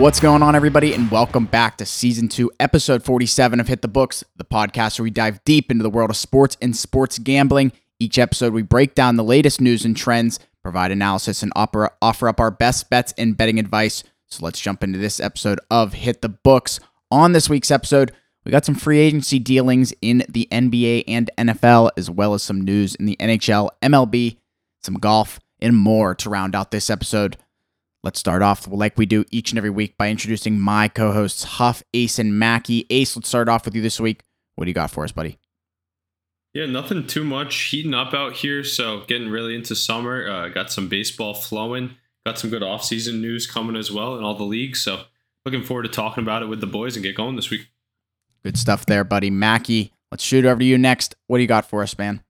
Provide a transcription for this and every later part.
What's going on, everybody, and welcome back to season two, episode 47 of Hit the Books, the podcast where we dive deep into the world of sports and sports gambling. Each episode, we break down the latest news and trends, provide analysis, and offer, offer up our best bets and betting advice. So let's jump into this episode of Hit the Books. On this week's episode, we got some free agency dealings in the NBA and NFL, as well as some news in the NHL, MLB, some golf, and more to round out this episode. Let's start off like we do each and every week by introducing my co hosts, Huff, Ace, and Mackey. Ace, let's start off with you this week. What do you got for us, buddy? Yeah, nothing too much heating up out here. So getting really into summer. Uh, got some baseball flowing. Got some good off-season news coming as well in all the leagues. So looking forward to talking about it with the boys and get going this week. Good stuff there, buddy. Mackey, let's shoot over to you next. What do you got for us, man?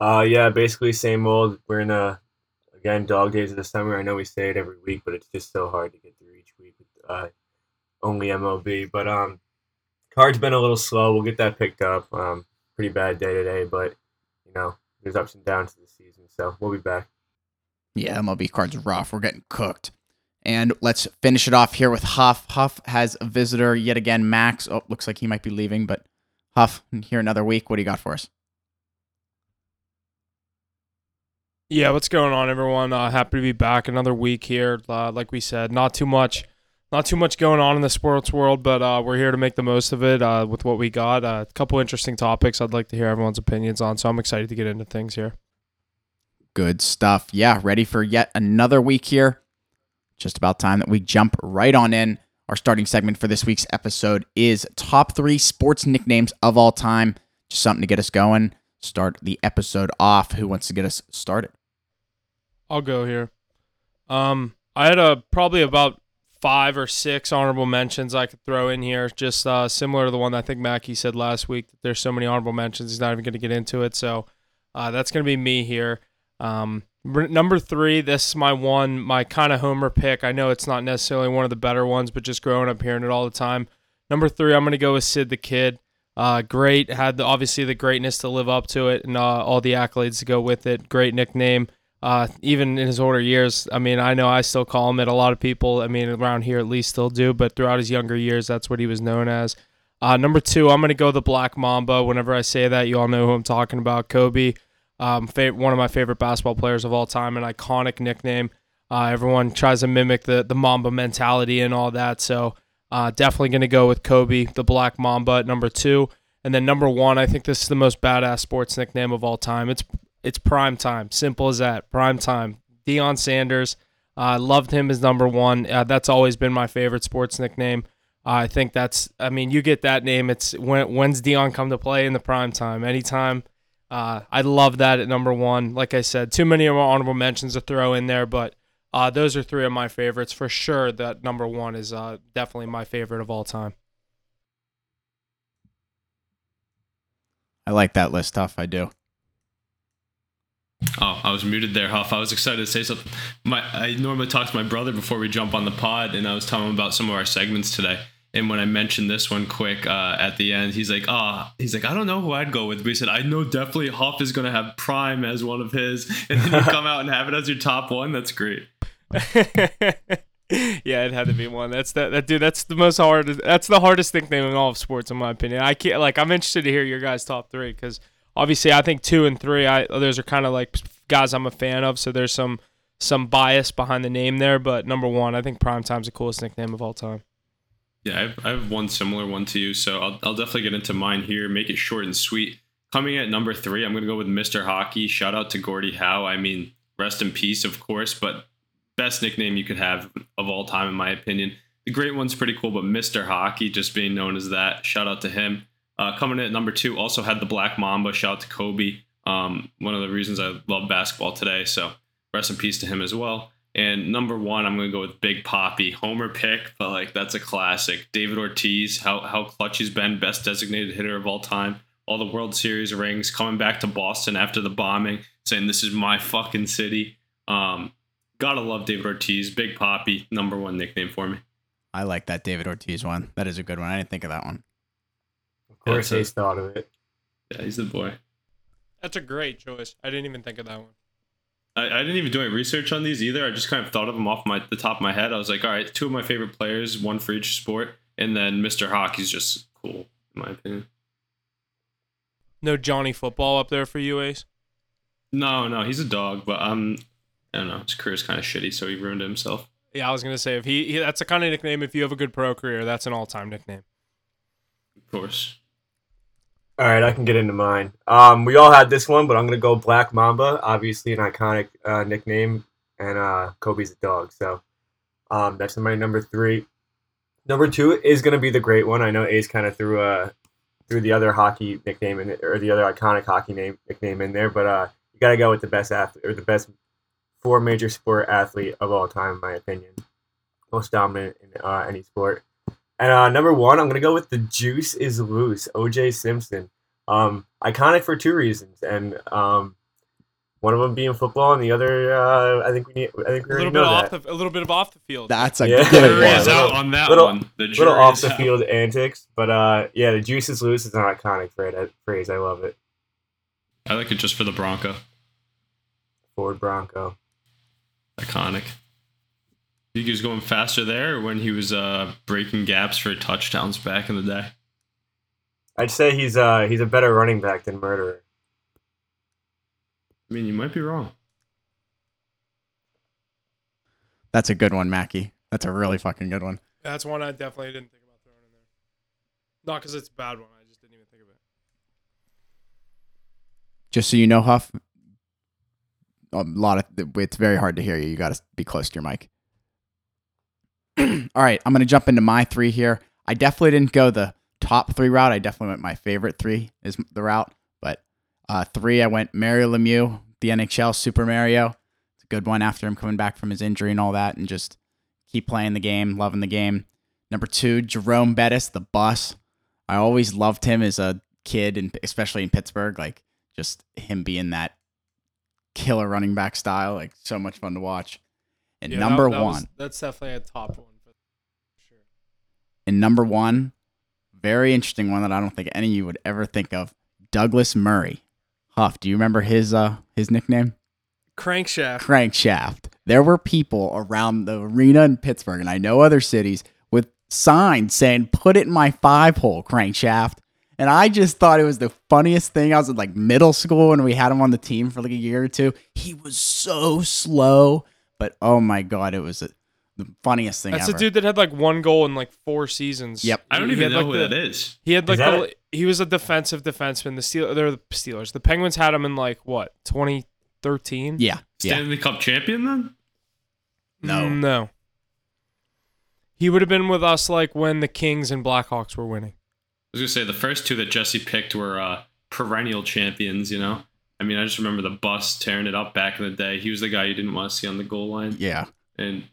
Uh, yeah, basically same old. We're in a again dog days of the summer. I know we say it every week, but it's just so hard to get through each week with uh, only MLB. But um, card's been a little slow. We'll get that picked up. Um, pretty bad day today, but you know there's ups and downs to the season, so we'll be back. Yeah, MLB cards rough. We're getting cooked. And let's finish it off here with Huff. Huff has a visitor yet again. Max. Oh, looks like he might be leaving, but Huff, here another week. What do you got for us? Yeah, what's going on, everyone? Uh, happy to be back another week here. Uh, like we said, not too much, not too much going on in the sports world, but uh, we're here to make the most of it uh, with what we got. Uh, a couple interesting topics I'd like to hear everyone's opinions on, so I'm excited to get into things here. Good stuff. Yeah, ready for yet another week here. Just about time that we jump right on in. Our starting segment for this week's episode is top three sports nicknames of all time. Just something to get us going. Start the episode off. Who wants to get us started? I'll go here. Um, I had a probably about five or six honorable mentions I could throw in here, just uh, similar to the one I think Mackey said last week. That there's so many honorable mentions, he's not even going to get into it. So uh, that's going to be me here. Um, number three, this is my one, my kind of homer pick. I know it's not necessarily one of the better ones, but just growing up hearing it all the time. Number three, I'm going to go with Sid the Kid. Uh, great, had the, obviously the greatness to live up to it and uh, all the accolades to go with it. Great nickname uh, even in his older years. I mean, I know I still call him it. A lot of people, I mean, around here at least still do, but throughout his younger years, that's what he was known as. Uh, number two, I'm going to go the Black Mamba. Whenever I say that, you all know who I'm talking about. Kobe, um, one of my favorite basketball players of all time, an iconic nickname. Uh, everyone tries to mimic the, the Mamba mentality and all that. So uh, definitely going to go with Kobe, the Black Mamba, at number two. And then number one, I think this is the most badass sports nickname of all time. It's it's prime time. Simple as that. Prime time. Deion Sanders. I uh, loved him as number one. Uh, that's always been my favorite sports nickname. Uh, I think that's. I mean, you get that name. It's when when's Deion come to play in the prime time? Anytime. Uh, I love that at number one. Like I said, too many of my honorable mentions to throw in there, but uh, those are three of my favorites for sure. That number one is uh, definitely my favorite of all time. I like that list, tough. I do. Oh, I was muted there, Huff. I was excited to say something. My, I normally talk to my brother before we jump on the pod, and I was telling him about some of our segments today. And when I mentioned this one quick uh, at the end, he's like, "Ah, oh. he's like, I don't know who I'd go with." But he said, "I know definitely Huff is going to have Prime as one of his, and then you come out and have it as your top one. That's great." yeah, it had to be one. That's that, that dude. That's the most hard. That's the hardest nickname in all of sports, in my opinion. I can't like. I'm interested to hear your guys' top three because obviously I think two and three, I those are kind of like guys I'm a fan of. So there's some some bias behind the name there. But number one, I think Primetime's the coolest nickname of all time. Yeah, I have, I have one similar one to you, so I'll, I'll definitely get into mine here. Make it short and sweet. Coming at number three, I'm going to go with Mr. Hockey. Shout out to Gordie Howe. I mean, rest in peace, of course, but best nickname you could have of all time, in my opinion. The great one's pretty cool, but Mr. Hockey, just being known as that, shout out to him. Uh, coming in at number two, also had the Black Mamba. Shout out to Kobe. Um, one of the reasons I love basketball today. So rest in peace to him as well. And number one, I'm gonna go with Big Papi, Homer pick, but like that's a classic. David Ortiz, how how clutch he's been, best designated hitter of all time. All the World Series rings, coming back to Boston after the bombing, saying this is my fucking city. Um, gotta love David Ortiz, Big Papi, number one nickname for me. I like that David Ortiz one. That is a good one. I didn't think of that one. Of course, he's thought of it. Yeah, he's the boy. That's a great choice. I didn't even think of that one. I, I didn't even do any research on these either. I just kind of thought of them off my the top of my head. I was like, all right, two of my favorite players, one for each sport, and then Mr. Hockey's just cool in my opinion. No Johnny Football up there for you, Ace. No, no, he's a dog, but um, I don't know. His career's kind of shitty, so he ruined himself. Yeah, I was gonna say if he, he that's the kind of nickname. If you have a good pro career, that's an all-time nickname. Of course. All right, I can get into mine. Um, we all had this one, but I'm gonna go Black Mamba. Obviously, an iconic uh, nickname, and uh, Kobe's a dog, so um, that's my number three. Number two is gonna be the great one. I know Ace kind of threw uh threw the other hockey nickname in or the other iconic hockey name nickname in there, but uh, you gotta go with the best athlete or the best four major sport athlete of all time, in my opinion. Most dominant in uh, any sport. And uh, number one, I'm gonna go with the juice is loose. OJ Simpson, um, iconic for two reasons, and um, one of them being football, and the other, uh, I think we need. I think we A little bit know off that. the a little bit of off the field. That's a Yeah. good Jury Yeah, is out little- on that little- one. The little off the out. field antics, but uh, yeah, the juice is loose is an iconic phrase. Phrase, I love it. I like it just for the Bronco. Ford Bronco. Iconic. Think he was going faster there when he was uh, breaking gaps for touchdowns back in the day? I'd say he's uh he's a better running back than murderer. I mean, you might be wrong. That's a good one, Mackey. That's a really fucking good one. That's one I definitely didn't think about throwing in there. Not because it's a bad one. I just didn't even think of it. Just so you know, Huff, a lot of it's very hard to hear you. You got to be close to your mic. All right, I'm gonna jump into my three here. I definitely didn't go the top three route. I definitely went my favorite three is the route, but uh, three I went Mario Lemieux, the NHL Super Mario. It's a good one after him coming back from his injury and all that, and just keep playing the game, loving the game. Number two, Jerome Bettis, the bus. I always loved him as a kid, and especially in Pittsburgh, like just him being that killer running back style, like so much fun to watch. And Yeah, number that was- one, that's definitely a top one. For sure. and number one, very interesting one that I don't think any of you would ever think of. Douglas Murray. Huff, do you remember his uh his nickname? Crankshaft. Crankshaft. There were people around the arena in Pittsburgh, and I know other cities, with signs saying, put it in my five hole crankshaft. And I just thought it was the funniest thing. I was in like middle school and we had him on the team for like a year or two. He was so slow, but oh my God, it was a, the funniest thing That's ever. the dude that had like one goal in like four seasons. Yep. I don't He even know like, who the- that is. He had like that the, he was a defensive defenseman. The Steel they're the Steelers. The Penguins had him in like what 2013. Yeah. Yeah. Stanley Cup champion then? No. Mm, no. He would have been with us like when the Kings and Blackhawks were winning. I was gonna say the first two that Jesse picked were uh, perennial champions. You know, I mean, I just remember the bus tearing it up back in the day. He was the guy you didn't want to see on the goal line, Yeah. and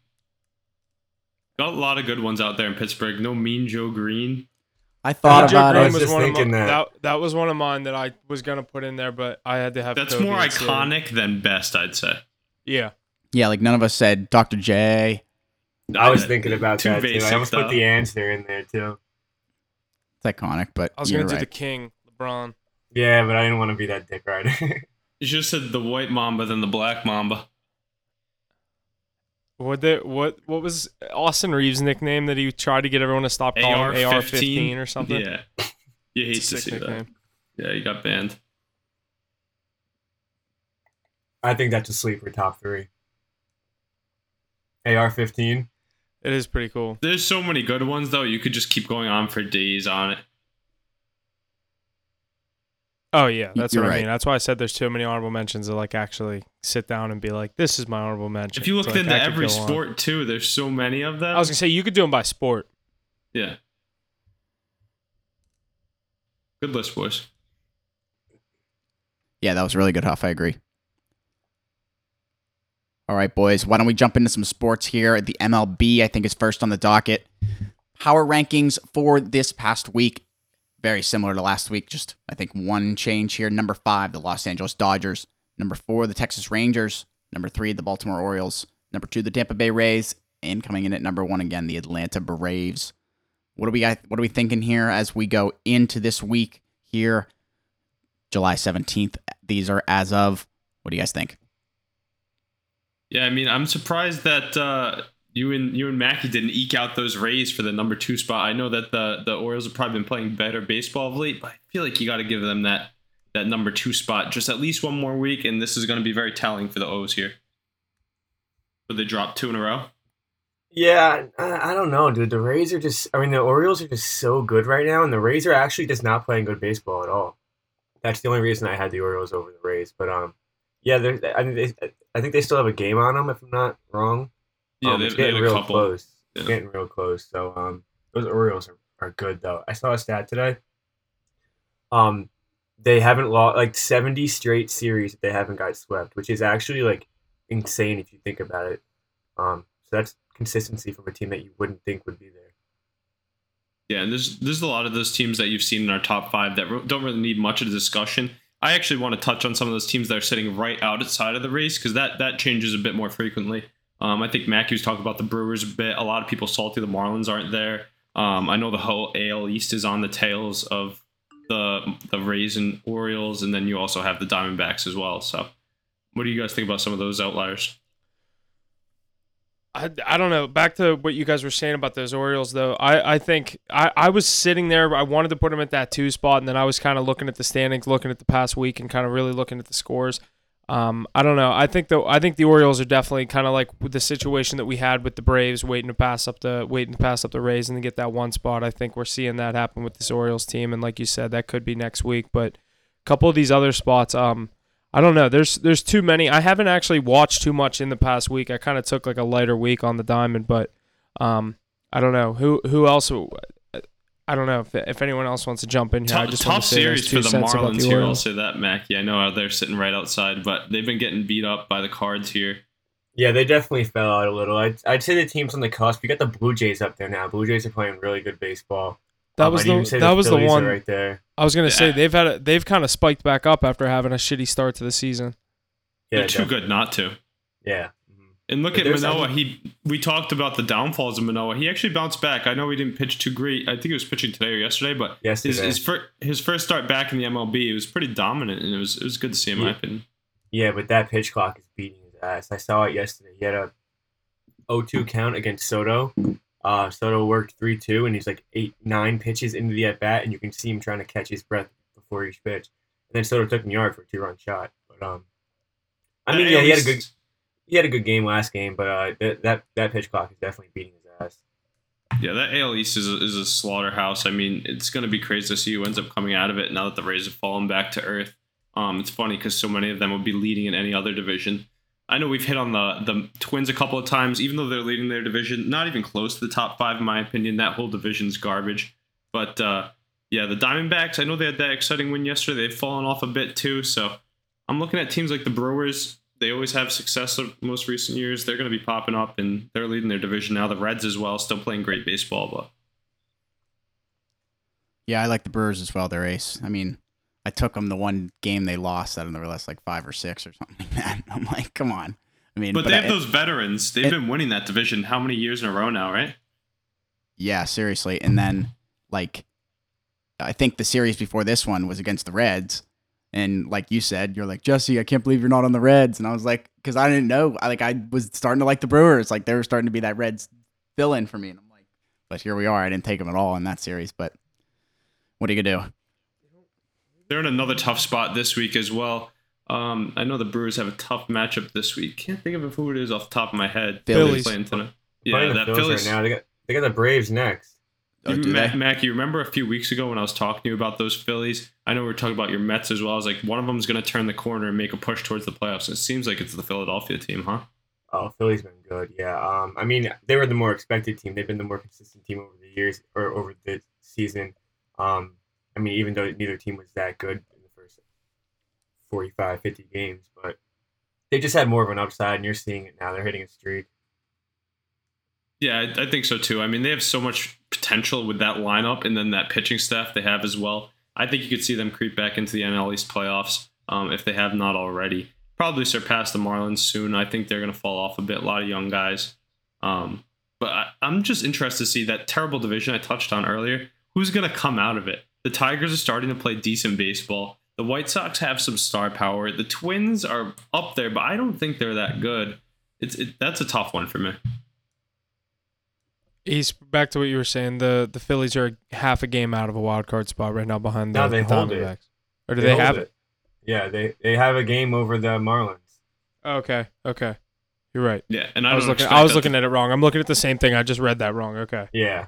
got a lot of good ones out there in Pittsburgh. No Mean Joe Greene. I thought Joe about I it. was Green just one of thinking my, that. that that was one of mine that I was gonna put in there, but I had to have. That's Kobe more instead. iconic than best, I'd say. Yeah, Yeah, like none of us said Dr. J. I was thinking about Too that too. I basic, almost though. put the answer in there too. It's iconic, but I was gonna do right. the King, LeBron. Yeah, but I didn't want to be that dick rider. You should have said the white mamba than the black mamba. What the what what was Austin Reaves' nickname that he tried to get everyone to stop calling AR fifteen or something? Yeah, you hate to sick see that. Yeah, you got banned. I think that's a sleeper top three. AR fifteen. It is pretty cool. There's so many good ones though. You could just keep going on for days on it. Oh yeah, that's You're what I right. mean. That's why I said there's too many honorable mentions to like actually sit down and be like, this is my honorable mention. If you It's looked like, into I every go on. sport too, there's so many of them. I was gonna say you could do them by sport. yeah. Good list, boys. Yeah, that was really good, Huff. I agree. All right, boys. Why don't we jump into some sports here? The MLB, I think, is first on the docket. Power rankings for this past week, very similar to last week. Just, I think, one change here. Number five, the Los Angeles Dodgers. Number four, the Texas Rangers. Number three, the Baltimore Orioles. Number two, the Tampa Bay Rays. And coming in at number one again, the Atlanta Braves. What are we what are we thinking here as we go into this week here? July 17th. These are as of. What do you guys think? Yeah, I mean, I'm surprised that uh, you and you and Mackey didn't eke out those Rays for the number two spot. I know that the the Orioles have probably been playing better baseball of late, but I feel like you got to give them that that number two spot just at least one more week, and this is going to be very telling for the O's here. But they dropped two in a row. Yeah, I, don't know, dude. The Rays are just. I mean, the Orioles are just so good right now, and the Rays are actually just not playing good baseball at all. That's the only reason I had the Orioles over the Rays. But um, yeah. I mean, they, I think they still have a game on them, if I'm not wrong. Yeah, um, they, it's getting real couple. close. It's Yeah. getting real close. So um, those Orioles are, are good though. I saw a stat today. Um, they haven't lost like 70 straight series that they haven't got swept, which is actually like insane if you think about it. Um, so that's consistency from a team that you wouldn't think would be there. Yeah, and there's there's a lot of those teams that you've seen in our top five that don't really need much of a discussion. I actually want to touch on some of those teams that are sitting right outside of the race because that that changes a bit more frequently. Um, I think Mackey was talking about the Brewers a bit. A lot of people salty the Marlins aren't there. Um, I know the whole AL East is on the tails of the the Rays and Orioles, and then you also have the Diamondbacks as well. So, what do you guys think about some of those outliers? I, I don't know. Back to what you guys were saying about those Orioles, though. I, I think I, I was sitting there. I wanted to put them at that two spot, and then I was kind of looking at the standings, looking at the past week, and kind of really looking at the scores. Um, I don't know. I think though. I think the Orioles are definitely kind of like the situation that we had with the Braves, waiting to pass up the waiting to pass up the Rays and to get that one spot. I think we're seeing that happen with this Orioles team, and like you said, that could be next week. But a couple of these other spots, um, I don't know. There's there's too many. I haven't actually watched too much in the past week. I kind of took like a lighter week on the diamond, but um, I don't know who who else. I don't know if, if anyone else wants to jump in here. I just tough want to say series for the Marlins the here. I'll say that, Mackey. I know they're sitting right outside, but they've been getting beat up by the Cards here. Yeah, they definitely fell out a little. I'd, I'd say the team's on the cusp. You got the Blue Jays up there now. Blue Jays are playing really good baseball. That Um, was I'd the that was the Phillies are one. right there. I was gonna say they've had a, they've kind of spiked back up after having a shitty start to the season. Yeah, they're too definitely. good not to. Yeah. And look at Manoah. some- He we talked about the downfalls of Manoah. He actually bounced back. I know he didn't pitch too great. I think he was pitching today or yesterday, but his Yesterday. his, fir- his first start back in the MLB, it was pretty dominant, and it was it was good to see him. Yeah. opinion. Yeah, but that pitch clock is beating his ass. I saw it yesterday. He had a 0-2 count against Soto. Uh, Soto worked 3-2, and he's like eight, nine pitches into the at bat, and you can see him trying to catch his breath before each pitch. And then Soto took him yard for a two-run shot. But um, I mean, yeah, he had a good he had a good game last game, but uh, that that that pitch clock is definitely beating his ass. Yeah, that AL East is a, is a slaughterhouse. I mean, it's going to be crazy to see who ends up coming out of it now that the Rays have fallen back to earth. Um, it's funny because so many of them would be leading in any other division. I know we've hit on the the Twins a couple of times, even though they're leading their division, not even close to the top five in my opinion. That whole division's garbage. But uh, yeah, the Diamondbacks. I know they had that exciting win yesterday. They've fallen off a bit too. So I'm looking at teams like the Brewers. They always have success of most recent years. They're going to be popping up, and they're leading their division now. The Reds as well, still playing great baseball, but Yeah, I like the Brewers as well. They're ace. I mean, I took them the one game they lost out of the last like five or six or something like that. I'm like, come on. I mean, But, they have I- those veterans. They've it- been winning that division how many years in a row now, right? Yeah, seriously. And then like I think the series before this one was against the Reds. And like you said, you're like, Jesse, I can't believe you're not on the Reds. And I was like, because I didn't know. I like I was starting to like the Brewers. Like they were starting to be that Reds fill in for me. And I'm like, but here we are. I didn't take them at all in that series. But what are you gonna do? They're in another tough spot this week as well. Um, I know the Brewers have a tough matchup this week. Can't think of who it is off the top of my head. Phillies. Playing tonight. Playing Yeah, the that Phillies Phillies. right now. They got they got the Braves next. Oh, You- Mac. Mac, you remember a few weeks ago when I was talking to you about those Phillies? I know we were talking about your Mets as well. I was like, one of them is going to turn the corner and make a push towards the playoffs. It seems like it's the Philadelphia team, huh? Oh, Philly's been good. Yeah. Um, I mean, they were the more expected team. They've been the more consistent team over the years or over the season. Um, I mean, even though neither team was that good in the first 45, 50 games, but they just had more of an upside, and you're seeing it now. They're hitting a streak. Yeah, I, I think so too. I mean, they have so much potential with that lineup and then that pitching staff they have as well. I think you could see them creep back into the NL East playoffs um, if they have not already. Probably surpass the Marlins soon. I think they're going to fall off a bit. A lot of young guys. Um, but I, I'm just interested to see that terrible division I touched on earlier. Who's going to come out of it? The Tigers are starting to play decent baseball. The White Sox have some star power. The Twins are up there, but I don't think they're that good. it's it, that's a tough one for me. He's back to what you were saying. The the Phillies are half a game out of a wild card spot right now behind the No, they hold it. Diamondbacks. Or do they, hold have it? Yeah, they they have a game over the Marlins. Okay, okay. You're right. Yeah, and I, I, was looking. I was looking to- at it wrong. I'm looking at the same thing. I just read that wrong. Okay. Yeah.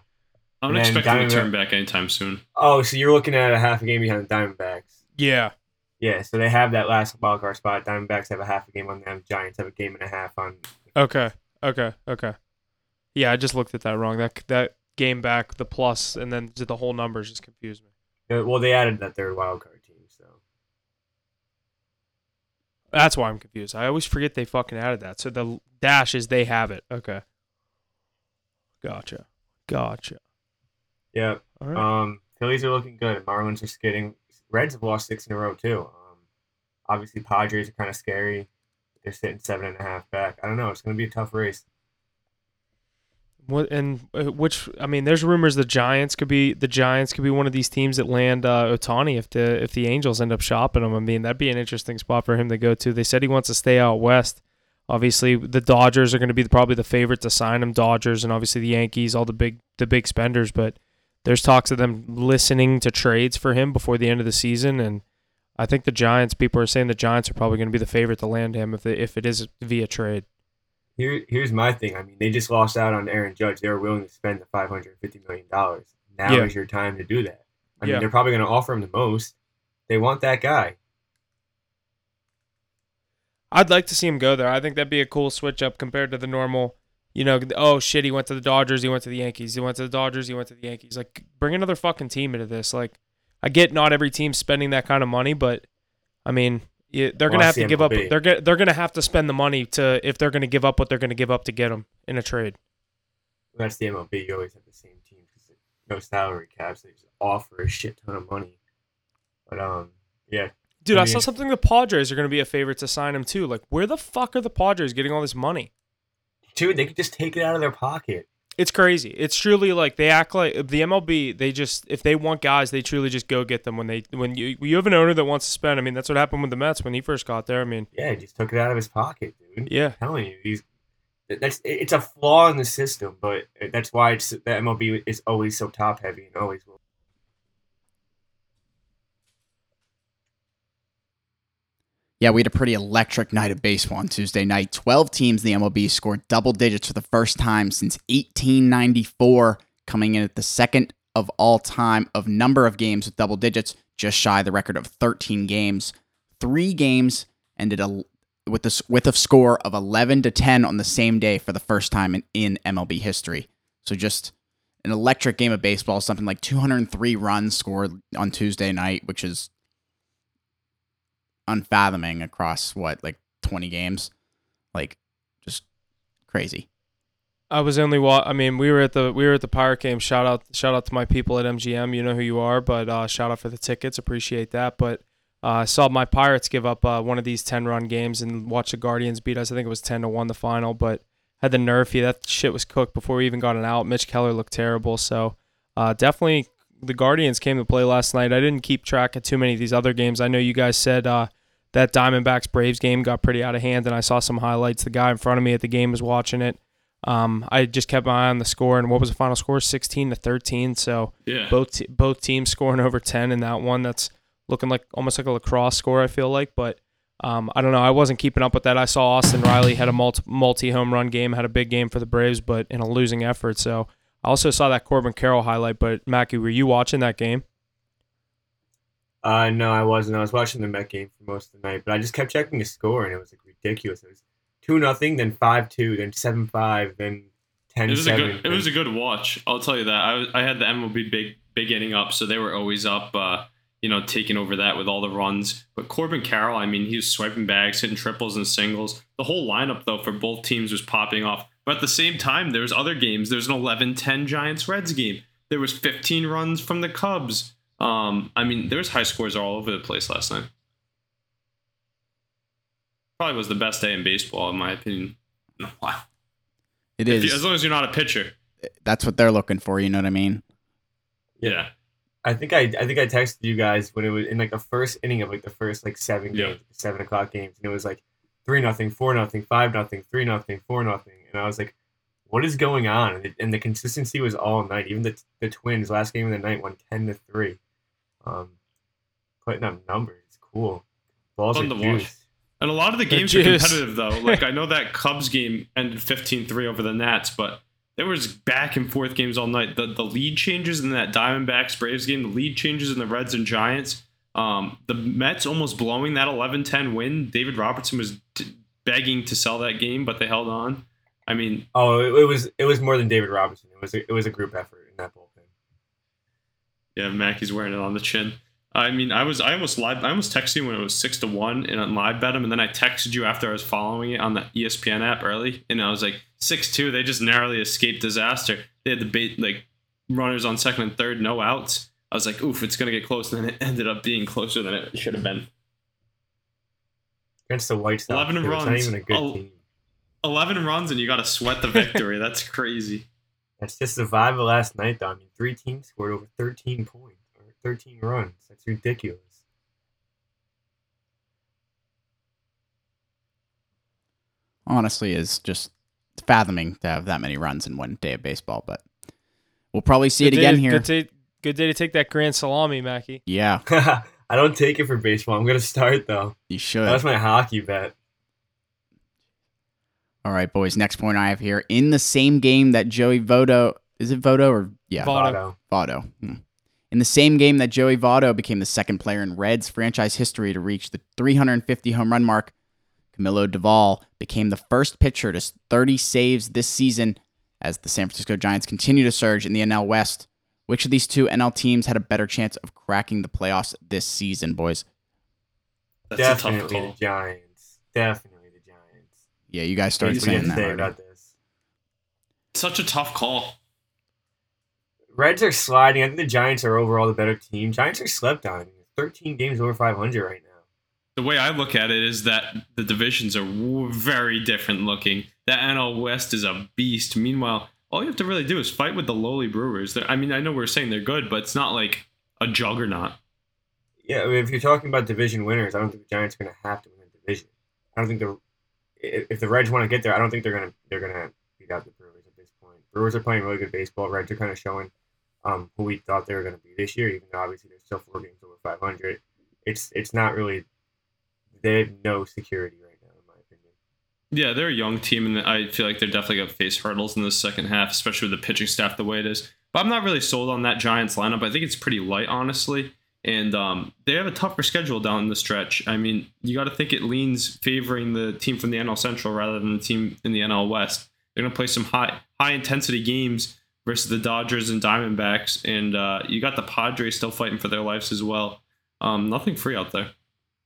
I don't and expect them to turn back anytime soon. Oh, so you're looking at a half a game behind the Diamondbacks. Yeah. Yeah, so they have that last wild card spot. Diamondbacks have a half a game on them. Giants have a game and a half on. Okay. Okay. Okay. Yeah, I just looked at that wrong. That that game back the plus and then the whole numbers just confused me. Uh, Well, they added that third wild card team. So That's why I'm confused. I always forget they fucking added that. So the dash is they have it. Okay. Gotcha. Gotcha. yeah, right. um, Phillies are looking good. Marlins are skidding. Reds have lost six in a row too. Um, obviously Padres are kind of scary. They're sitting seven and a half back. I don't know. It's going to be a tough race. And uh, which I mean, there's rumors the Giants could be the Giants could be one of these teams that land uh, Ohtani if the if the Angels end up shopping him. I mean, that'd be an interesting spot for him to go to. They said he wants to stay out west. Obviously, the Dodgers are going to be probably the favorite to sign him. Dodgers and obviously the Yankees, all the big the big spenders. But there's talks of them listening to trades for him before the end of the season, and I think the Giants. People are saying the Giants are probably going to be the favorite to land him if they, if it is via trade. Here, here's my thing. I mean, they just lost out on Aaron Judge. They were willing to spend the five hundred fifty million dollars. Now Yeah. is your time to do that. I Yeah. mean, they're probably going to offer him the most. They want that guy. I'd like to see him go there. I think that'd be a cool switch up compared to the normal, you know, oh shit, he went to the Dodgers, he went to the Yankees, he went to the Dodgers, he went to the Yankees. Like bring another fucking team into this. Like I get not every team spending that kind of money, but I mean, yeah, they're Well, gonna have to give up. They're gonna they're gonna have to spend the money to if they're gonna give up what they're gonna give up to get him in a trade. That's the MLB. You always have the same team because no salary caps. They just offer a shit ton of money. But um, yeah, Dude, I, I saw something. The Padres are gonna be a favorite to sign him too. Like, where the fuck are the Padres getting all this money? dude, they could just take it out of their pocket. It's crazy. It's truly like they act like the MLB. They just if they want guys, they truly just go get them. When they when you you have an owner that wants to spend. I mean, that's what happened with the Mets when he first got there. I mean, Yeah, he just took it out of his pocket, dude. yeah, I'm telling you, he's that's it's a flaw in the system, but that's why it's the MLB is always so top heavy and always will. Yeah, we had a pretty electric night of baseball on Tuesday night. 12 teams in the MLB scored double digits for the first time since 1894, coming in at the second of all time of number of games with double digits, just shy the record of 13 games. Three games ended a, with, a, with a score of 11 to 10 on the same day for the first time in, in MLB history. So just an electric game of baseball, something like 203 runs scored on Tuesday night, which is unfathoming across what like 20 games like just crazy I was only wa- I mean, we were at the we were at the Pirate game. Shout out shout out to my people at MGM. You know who you are, but uh, shout out for the tickets. Appreciate that. But uh, I saw my Pirates give up uh, one of these ten run games and watch the Guardians beat us. I think it was ten to one the final, but had the. Yeah, that shit was cooked before we even got an out. Mitch Keller looked terrible. So uh, definitely the Guardians came to play last night. I didn't keep track of too many of these other games. I know you guys said uh, that Diamondbacks Braves game got pretty out of hand, and I saw some highlights. The guy in front of me at the game was watching it. Um, I just kept my eye on the score, and what was the final score? Sixteen to thirteen. So Yeah. both te- both teams scoring over ten in that one. That's looking like almost like a lacrosse score. I feel like, but um, I don't know. I wasn't keeping up with that. I saw Austin Riley had a multi multi home run game, had a big game for the Braves, but in a losing effort. So I also saw that Corbin Carroll highlight. But Mackey, were you watching that game? Uh, no, I wasn't. I was watching the Met game for most of the night, but I just kept checking the score, and it was like ridiculous. It was two nothing, then five two, then seven five, then ten It was a seven. good. It was a good watch. I'll tell you that. I was, I had the MLB big big inning up, so they were always up. Uh, you know, taking over that with all the runs. But Corbin Carroll, I mean, he was swiping bags, hitting triples and singles. The whole lineup though for both teams was popping off. But at the same time, there's other games. There's an 11-10 Giants Reds game. There was 15 runs from the Cubs. Um, I mean, there's high scores all over the place last night. Probably was the best day in baseball, in my opinion. Wow. it If you- as long as you're not a pitcher. that's what they're looking for you know what i mean Yeah. I think I I think I texted you guys when it was in like the first inning of like the first like seven Yeah. games, seven o'clock games, and it was like three nothing, four nothing, five nothing, three nothing, four nothing, and I was like, what is going on? And, it, and the consistency was all night. Even the the Twins last game of the night won ten to three, um, putting up numbers. It's cool. Balls Fun are to watch. juiced. And a lot of the They're games are competitive though. Like I know that Cubs game ended 15-3 over the Nats, but there was back and forth games all night. The the lead changes in that Diamondbacks Braves game, the lead changes in the Reds and Giants. Um, the Mets almost blowing that 11-10 win. David Robertson was t- begging to sell that game, but they held on. I mean, Oh, it, it was it was more than David Robinson. It was a, it was a group effort in that bullpen. yeah, Mackey's wearing it on the chin. I mean, I was I almost live I almost texted you when it was six to one and on live bet him, and then I texted you after I was following it on the ESPN app early, and I was like six two. They just narrowly escaped disaster. They had the bait like runners on second and third, no outs. I was like, oof, it's gonna get close, and then it ended up being closer than it should have been. Against the White Sox, 11 too. it's not runs. even a good Oh. team. Eleven runs, and you got to sweat the victory. That's crazy. That's just the vibe of last night, though. I mean, three teams scored over 13 points or 13 runs. That's ridiculous. honestly is just fathoming to have that many runs in one day of baseball. But we'll probably see it Good day again to- here. Good day, good day to take that grand salami, Mackey. Yeah, I don't take it for baseball. I'm gonna start though. you should. That was my hockey bet. All right, boys. Next point I have here in the same game that Joey Vodo is it Vodo or yeah Votto. Votto. Votto. Hmm. In the same game that Joey Votto became the second player in Reds franchise history to reach the 350 home run mark, Camilo Doval became the first pitcher to 30 saves this season as the San Francisco Giants continue to surge in the NL West. Which of these two NL teams had a better chance of cracking the playoffs this season, boys? That's a tough Definitely call. the Giants. Definitely Giants. Yeah, you guys started What do you saying that. about this? Such a tough call. Reds are sliding. I think the Giants are overall the better team. Giants are slept on. 13 games over 500 right now. the way I look at it is that the divisions are w- very different looking. The NL West is a beast. Meanwhile, all you have to really do is fight with the lowly Brewers. They're, I mean, I know we're saying they're good, but it's not like a juggernaut. Yeah, I mean, if you're talking about division winners, I don't think the Giants are going to have to win a division. I don't think the if the Reds want to get there, I don't think they're gonna they're gonna beat out the Brewers at this point. Brewers are playing really good baseball. Reds are kind of showing um, who we thought they were going to be this year, even though obviously they're still four games over 500. It's it's not really they have no security right now, in my opinion. Yeah, they're a young team, and I feel like they're definitely going to face hurdles in the second half, especially with the pitching staff the way it is. But I'm not really sold on that Giants lineup. I think it's pretty light, honestly. And um, they have a tougher schedule down the stretch. I mean, you got to think it leans favoring the team from the NL Central rather than the team in the NL West. They're going to play some high high intensity games versus the Dodgers and Diamondbacks, and uh, you got the Padres still fighting for their lives as well. Um, nothing free out there.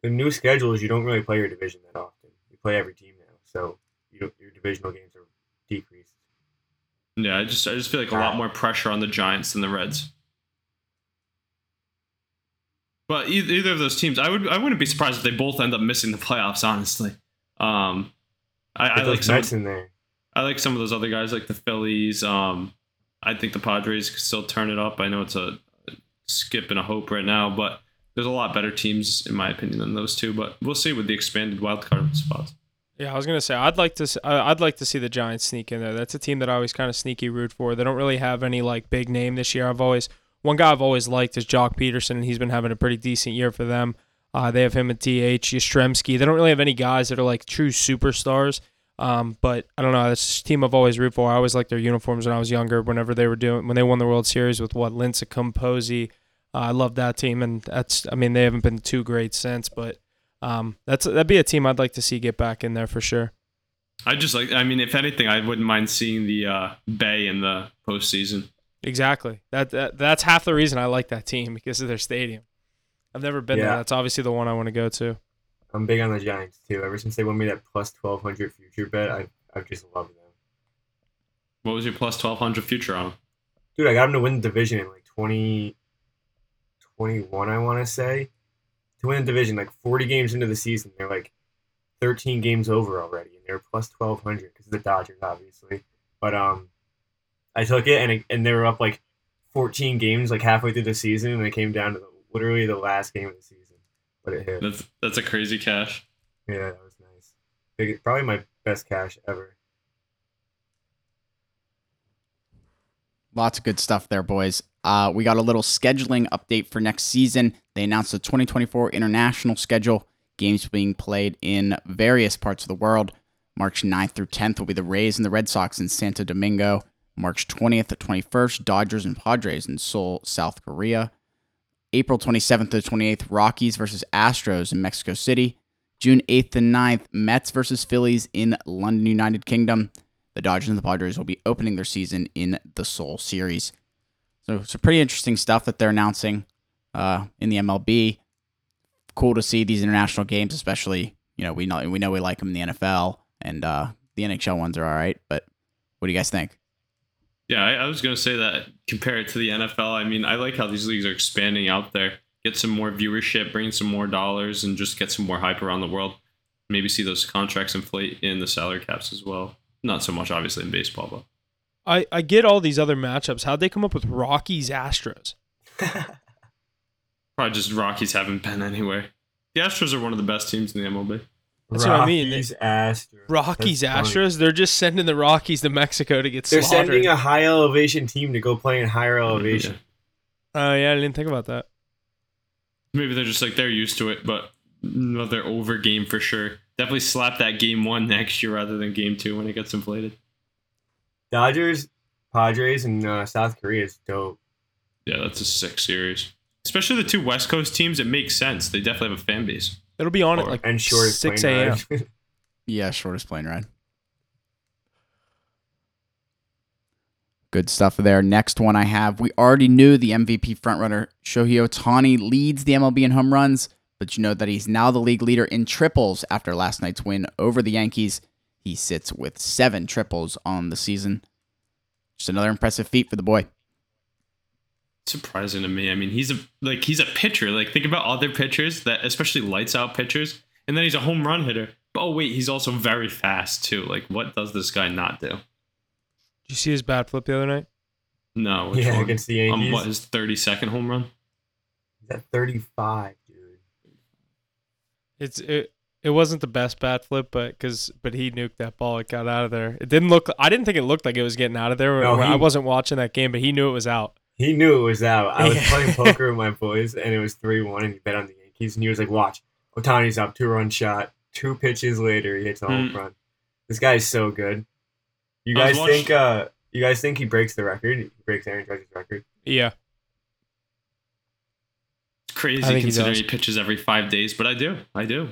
The new schedule is you don't really play your division that often. You play every team now, so you your divisional games are decreased. Yeah, I just I just feel like a lot more pressure on the Giants than the Reds. But either, either of those teams, I would I wouldn't be surprised if they both end up missing the playoffs. Honestly, um, I, I like some. Mets in there. I like some of those other guys, like the Phillies. Um, I think the Padres could still turn it up. I know it's a skip and a hope right now, but there's a lot better teams, in my opinion, than those two. But we'll see with the expanded wildcard spots. Yeah, I was gonna say I'd like to s- I- I'd like to see the Giants sneak in there. That's a team that I always kind of sneaky root for. They don't really have any like big name this year. I've always one guy I've always liked is Joc Pederson, and he's been having a pretty decent year for them. Uh, they have him at DH, Yastrzemski. They don't really have any guys that are like true superstars. Um, but I don't know. That's a team I've always root for. I always liked their uniforms when I was younger. Whenever they were doing when they won the World Series with what Lincecum, Posey. Uh, I love that team, and that's I mean they haven't been too great since, but um, that's that'd be a team I'd like to see get back in there for sure. I just like. I mean, if anything, I wouldn't mind seeing the uh, Bay in the postseason. Exactly. That, that that's half the reason I like that team because of their stadium. I've never been there. That's obviously the one I want to go to. I'm big on the Giants too. Ever since they won me that plus 1200 future bet, I I've just loved them. What was your plus twelve hundred future on? Dude, I got them to win the division in like 20, 21, I want to say. To win the division, like 40 games into the season, they're like 13 games over already, and they're plus 1200 because of the Dodgers, obviously. But um, I took it, and it, and they were up like 14 games, like halfway through the season, and it came down to the, literally the last game of the season. But it hit. That's that's a crazy cash. Yeah, that was nice. big, probably my best cash ever. Lots of good stuff there, boys. Uh, we got a little scheduling update for next season. They announced the 2024 international schedule, games being played in various parts of the world. March 9th through 10th will be the Rays and the Red Sox in Santo Domingo. March 20th to 21st, Dodgers and Padres in Seoul, South Korea. April 27th to 28th, Rockies versus Astros in Mexico City. June 8th and 9th, Mets versus Phillies in London, United Kingdom. The Dodgers and the Padres will be opening their season in the Seoul Series. So some pretty interesting stuff that they're announcing uh, in the MLB. Cool to see these international games, especially you know we know we know we like them in the NFL and uh, the NHL ones are all right. But what do you guys think? Yeah, I, I was going to say that compare it to the NFL. I mean, I like how these leagues are expanding out there, get some more viewership, bring some more dollars, and just get some more hype around the world. Maybe see those contracts inflate in the salary caps as well. Not so much, obviously, in baseball, but I, I get all these other matchups. How'd they come up with Rockies Astros? probably just Rockies haven't been anywhere. The Astros are one of the best teams in the MLB. That's what I mean. Rockies, Astros. Rockies That's funny. Astros. They're just sending the Rockies to Mexico to get They're slaughtered. sending a high elevation team to go play in higher elevation. Oh yeah, I didn't think about that. Maybe they're just like they're used to it, but another over game for sure. Definitely slap that game one next year rather than game two when it gets inflated. Dodgers, Padres, and uh, South Korea is dope. Yeah, that's a sick series. Especially the two West Coast teams, it makes sense. They definitely have a fan base. It'll be on at like And shortest six plane a.m. Yeah, shortest plane ride. Good stuff there. Next one I have. We already knew the MVP frontrunner Shohei Ohtani leads the MLB in home runs, but you know that he's now the league leader in triples after last night's win over the Yankees. He sits with seven triples on the season. Just another impressive feat for the boy. Surprising to me. I mean, he's a like he's a pitcher. Like think about other pitchers that especially lights out pitchers, and then he's a home run hitter. But oh wait, he's also very fast too. Like what does this guy not do? Did you see his bat flip the other night? No, which yeah, one? against the Um, Yankees. what his thirty second home run? He's at 35, dude. It's it. It wasn't the best bat flip, but because but he nuked that ball. It got out of there. It didn't look. I didn't think it looked like it was getting out of there. No, he- I wasn't watching that game, but he knew it was out. He knew it was out. I was playing poker with my boys, and it was 3 1, and he bet on the Yankees. And he was like, Watch, Ohtani's up, two run shot. Two pitches later, he hits a home Hmm. run. This guy is so good. You guys watching- think uh you guys think he breaks the record? He breaks Aaron Judge's record. Yeah, It's crazy I think he considering he, pitches every five days, but I do. I do.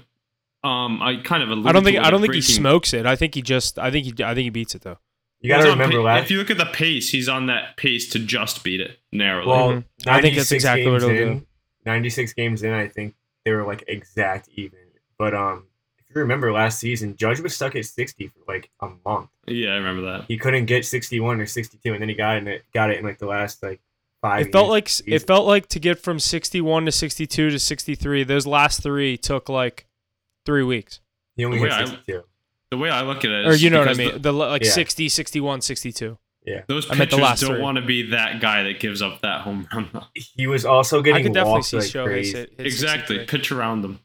Um, I kind of I don't think I don't think he smokes it. I think he just. I think he. I think he beats it though. You gotta remember pa- last If you look at the pace, he's on that pace to just beat it narrowly. well, Mhm. I think that's exactly what games it'll in, do. 96 games in, I think they were like exact even. But um if you remember last season, Judge was stuck at 60 for like a month. yeah, I remember that. He couldn't get 61 or 62 and then he got it got it in like the last like 5 It felt like it felt like to get from 61 to 62 to 63. Those last three took like three weeks, he only the hit way 62. The way I look at it, or you know what I mean? The, like Yeah. 60, 61, 62. Yeah, those I the pitchers last don't three. want to be that guy that gives up that home run. He was also I getting could definitely walked see like Shohei crazy. hit, hit exactly. 63. Pitch around them.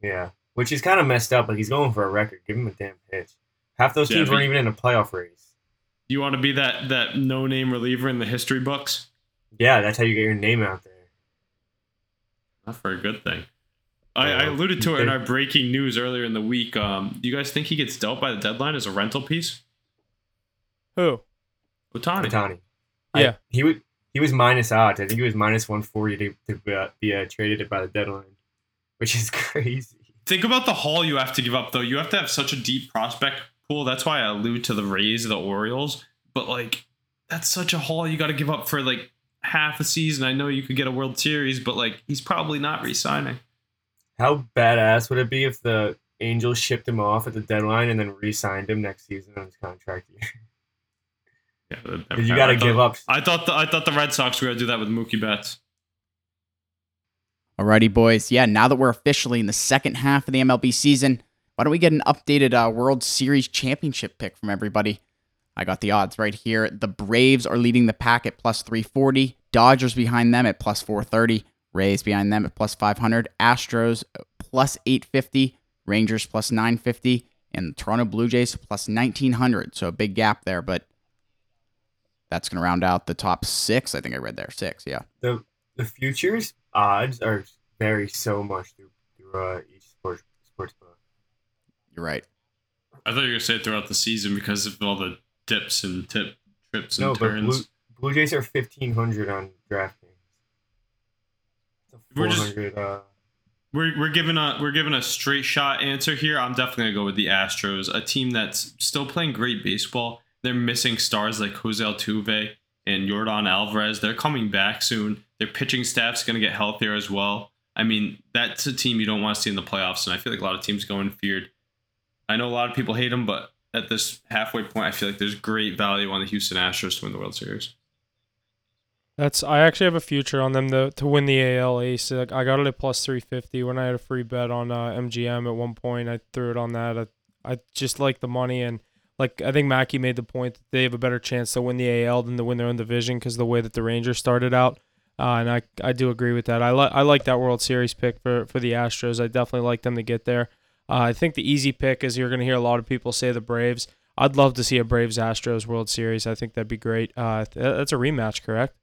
Yeah, which is kind of messed up. Like he's going for a record. Give him a damn pitch. Half those teams but- weren't even in a playoff race. You want to be that that no name reliever in the history books? Yeah, that's how you get your name out there. Not for a good thing. I, I alluded to it in our breaking news earlier in the week. Um, do you guys think he gets dealt by the deadline as a rental piece? Who? Ohtani. Ohtani. Yeah. I, he would. He was minus odds. I think he was minus one forty to, to be, uh, be uh, traded by the deadline, which is crazy. Think about the haul you have to give up, though. You have to have such a deep prospect pool. That's why I allude to the Rays, the Orioles. But like, that's such a haul you got to give up for like half a season. I know you could get a World Series, but like, he's probably not re-signing. How badass would it be if the Angels shipped him off at the deadline and then re-signed him next season on his contract year? Yeah, you got to give up. I thought the I thought the Red Sox were gonna do that with Mookie Betts. Alrighty, boys. Yeah, now that we're officially in the second half of the MLB season, why don't we get an updated uh, World Series championship pick from everybody? I got the odds right here. The Braves are leading the pack at plus 340, Dodgers behind them at plus 430, Rays behind them at plus 500, Astros plus 850, Rangers plus 950, and the Toronto Blue Jays plus 1900. So a big gap there, but that's going to round out the top six. I think I read there six. Yeah. The the futures odds are vary so much through through uh, each sports sports book. You're right. I thought you were gonna say throughout the season because of all the dips and tip trips and No, but. Blue, Blue Jays are fifteen hundred on DraftKings. We're just- uh, We're, we're giving a we're giving a straight shot answer here. I'm definitely gonna go with the Astros, a team that's still playing great baseball. They're missing stars like Jose Altuve and Jordan Alvarez. They're coming back soon. Their pitching staff's gonna get healthier as well. I mean, that's a team you don't want to see in the playoffs, and I feel like a lot of teams go feared. I know a lot of people hate them, but at this halfway point, I feel like there's great value on the Houston Astros to win the World Series. That's I actually have a future on them to to win the AL. Like, I got it at plus three fifty when I had a free bet on uh, MGM at one point. I threw it on that. I, I just like the money and like I think Mackey made the point that they have a better chance to win the AL than to win their own division because the way that the Rangers started out. Uh, and I, I do agree with that. I like I like that World Series pick for, for the Astros. I definitely like them to get there. Uh, I think the easy pick is you're going to hear a lot of people say the Braves. I'd love to see a Braves Astros World Series. I think that'd be great. Uh, that's a rematch, correct?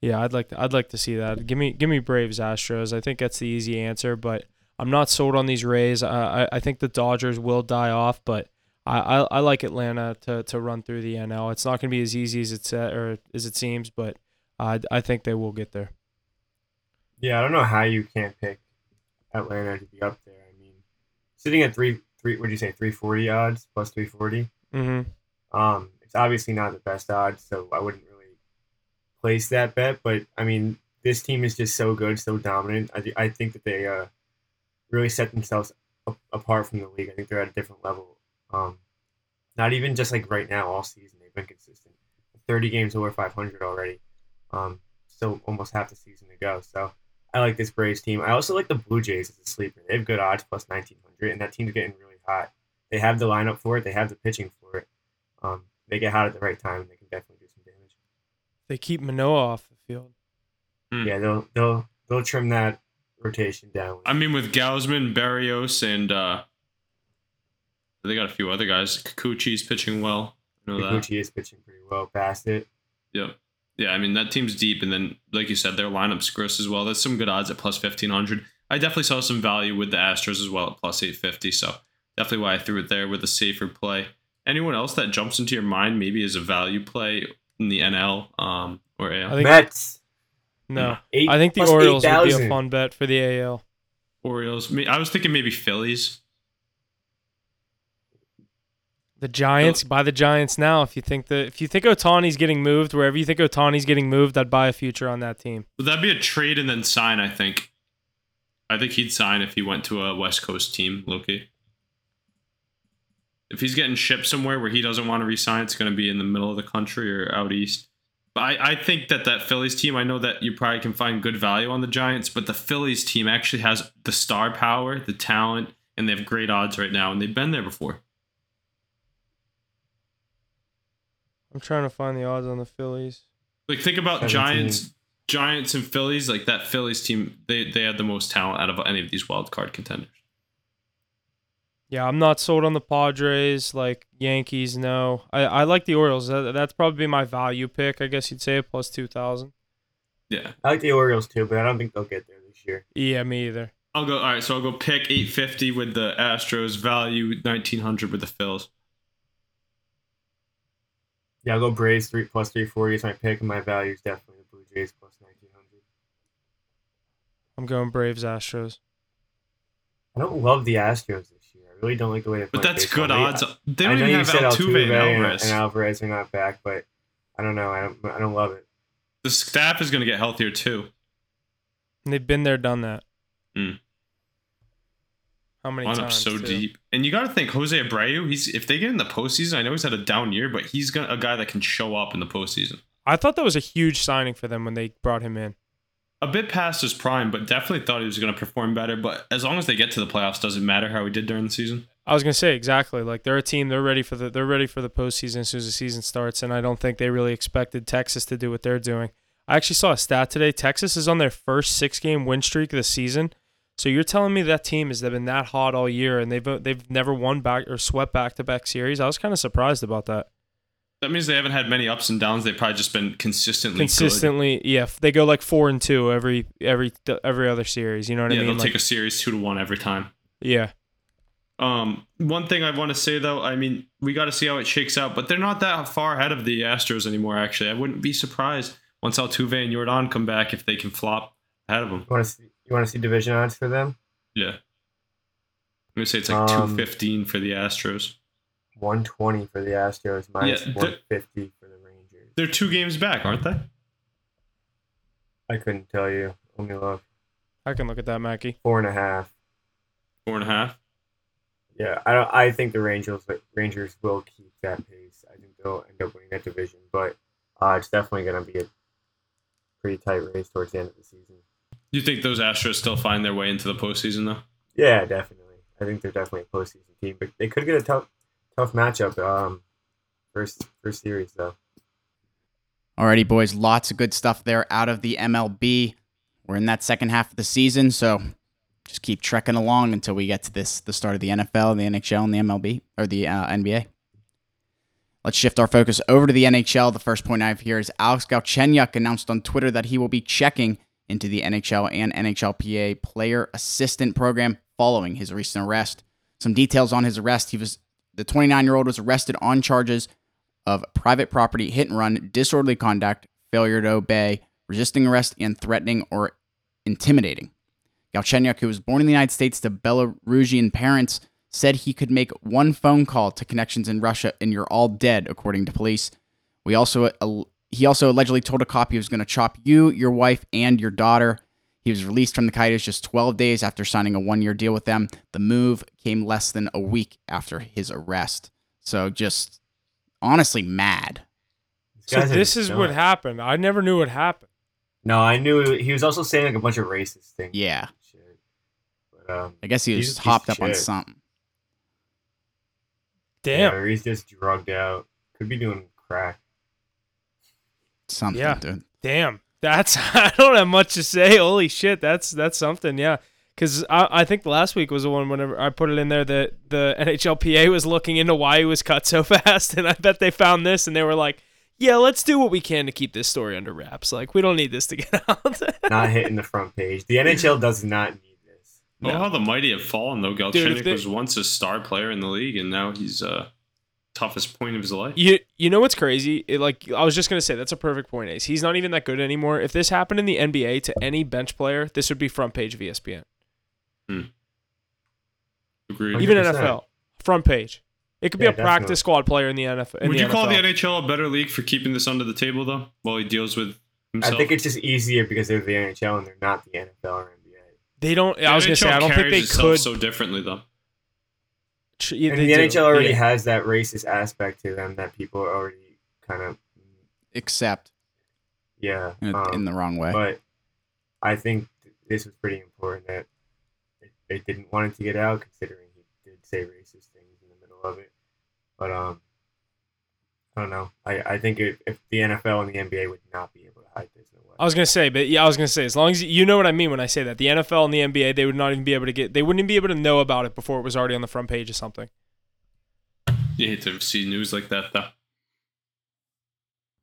Yeah. I'd like to, I'd like to see that. Give me give me Braves Astros. I think that's the easy answer, but I'm not sold on these Rays. Uh, I I think the Dodgers will die off, but I, I, I like Atlanta to, to run through the NL. It's not going to be as easy as it's uh, or as it seems, but I I think they will get there. yeah, I don't know how you can't pick Atlanta to be up there. I mean, sitting at three three. What do you say? Three forty odds plus three forty. Mm-hmm. Um, it's obviously not the best odds, so I wouldn't really place that bet. But I mean, this team is just so good, so dominant. I, I think that they uh, really set themselves a- apart from the league. I think they're at a different level. Um, not even just like right now, all season they've been consistent. Thirty games over five hundred already. Um, still almost half the season to go. So I like this Braves team. I also like the Blue Jays as a sleeper. They have good odds plus nineteen hundred, and that team's getting really hot. They have the lineup for it. They have the pitching for it. Um, they get hot at the right time, and they can definitely do some damage. They keep Manoah off the field. Hmm. Yeah, they'll they'll they'll trim that rotation down. I mean, with Gausman, Berríos, and uh, they got a few other guys. Kikuchi's pitching well. I know. Kikuchi is pitching pretty well past it. Yep. Yeah, I mean that team's deep, and then like you said, their lineup's gross as well. That's some good odds at plus fifteen hundred. I definitely saw some value with the Astros as well at plus eight fifty. So definitely why I threw it there with a safer play. Anyone else that jumps into your mind maybe is a value play in the NL um, or AL? I think Mets. no. Eight, I think the plus Orioles would be a fun bet for the AL. Orioles. I was thinking maybe Phillies. The Giants buy the Giants now. If you think that if you think Ohtani's getting moved, wherever you think Ohtani's getting moved, I'd buy a future on that team. Would that be a trade and then sign? I think. I think he'd sign if he went to a West Coast team, Loki. If he's getting shipped somewhere where he doesn't want to resign, it's going to be in the middle of the country or out east. But I, I think that that Phillies team, I know that you probably can find good value on the Giants, but the Phillies team actually has the star power, the talent, and they have great odds right now, and they've been there before. I'm trying to find the odds on the Phillies. Like think about 17. Giants, Giants and Phillies. Like that Phillies team, they they had the most talent out of any of these wild card contenders. Yeah, I'm not sold on the Padres. Like Yankees, no. I, I like the Orioles. That, that's probably my value pick. I guess you'd say plus two thousand. Yeah, I like the Orioles too, but I don't think they'll get there this year. Yeah, me either. I'll go. All right, so I'll go pick 850 with the Astros, value 1900 with the Phils. Yeah, I'll go Braves three plus three forty is my pick, and my value is definitely the Blue Jays plus nineteen hundred. I'm going Braves Astros. I don't love the Astros this year. I really don't like the way they. But that's baseball. good They- odds. They don't know even you have said Altuve and Altuve Alvarez. and Alvarez are not back, but I don't know. I don't. I don't love it. the staff is going to get healthier too. And they've been there, done that. Mm. How many Lineup times? so too? deep, and you got to think Jose Abreu. He's if they get in the postseason, I know he's had a down year, but he's gonna, a guy that can show up in the postseason. I thought that was a huge signing for them when they brought him in. A bit past his prime, but definitely thought he was going to perform better. But as long as they get to the playoffs, doesn't matter how he did during the season. I was gonna say exactly. Like they're a team. They're ready for the. They're ready for the postseason as soon as the season starts. And I don't think they really expected Texas to do what they're doing. I actually saw a stat today. Texas is on their first six-game win streak of the season. So you're telling me that team has been that hot all year and they've they've never won back or swept back to back series? I was kind of surprised about that. That means they haven't had many ups and downs. They've probably just been consistently consistently. Good. Yeah, they go like four and two every every every other series. You know what yeah, I mean? Yeah, they'll Like, take a series two to one every time. yeah, Um, one thing I want to say though, I mean, we got to see how it shakes out, but they're not that far ahead of the Astros anymore. Actually, I wouldn't be surprised once Altuve and Jordan come back if they can flop ahead of them. You want to see? You want to see division odds for them? Yeah, I'm gonna say it's like Um, two fifteen for the Astros. One twenty for the Astros, minus Yeah, one fifty for the Rangers. They're two games back, aren't they? I couldn't tell you. Let me look. I can look at that, Mackey. Four and a half. Four and a half. Yeah, I don't. I think the Rangers Rangers will keep that pace. I think they'll end up winning that division, but uh, it's definitely going to be a pretty tight race towards the end of the season. You think those Astros still find their way into the postseason though? Yeah, definitely. I think they're definitely a postseason team, but they could get a tough, tough matchup. Um, first first series though. Alrighty, boys, lots of good stuff there out of the MLB. We're in that second half of the season, so just keep trekking along until we get to this the start of the NFL, the NHL, and the MLB or the uh, NBA. Let's shift our focus over to the NHL. The first point I have here is Alex Galchenyuk announced on Twitter that he will be checking into the NHL and NHLPA player assistant program following his recent arrest. Some details on his arrest: he was the 29 year old was arrested on charges of private property hit and run, disorderly conduct, failure to obey, resisting arrest, and threatening or intimidating. Galchenyuk, who was born in the United States to Belarusian parents, said he could make one phone call to connections in Russia and you're all dead, according to police. We also uh, he also allegedly told a cop he was going to chop you, your wife, and your daughter. He was released from the Coyotes just 12 days after signing a one-year deal with them. The move came less than a week after his arrest. So just honestly mad. So this is what nuts. happened. I never knew what happened. No, I knew he was also saying like a bunch of racist things. Yeah. But um, I guess he was He's a piece hopped of up on something. Damn. yeah, or he's just drugged out. Could be doing crack. Something, Yeah. dude. Damn. That's I don't have much to say. Holy shit. That's that's something. Yeah. Because I, I think last week was the one whenever I put it in there that the NHLPA was looking into why he was cut so fast, and I bet they found this and they were like, "Yeah, let's do what we can to keep this story under wraps. Like we don't need this to get out." Not hitting the front page. The NHL does not need this. Oh, No. how the mighty have fallen though. Dude, Galchenyuk if they- was once a star player in the league, and now he's uh toughest point of his life. You you know what's crazy? It, like I was just gonna say, that's a perfect point. Ace. He's not even that good anymore. If this happened in the NBA to any bench player, this would be front page of ESPN. Hmm. Agreed. Even 100%. NFL, front page. It could be Yeah, a practice squad player in the NFL. in Would the you call the NHL a better league for keeping this under the table though, while he deals with himself? I think it's just easier because they're the NHL and they're not the NFL or NBA. They don't. The I was gonna say I don't think they could. so differently though. Tr- yeah, And they the do. NHL already Yeah. has that racist aspect to them that people are already kind of accept. yeah. in, um, in the wrong way. But I think th- this was pretty important that they, they didn't want it to get out, considering he did say racist things in the middle of it. But um, I don't know. I, I think if, if the NFL and the NBA would not be able to hide this, no way. I was gonna say, but yeah, I was gonna say, as long as you know what I mean when I say that, the NFL and the NBA, they would not even be able to get, they wouldn't even be able to know about it before it was already on the front page of something. You hate to see news like that though.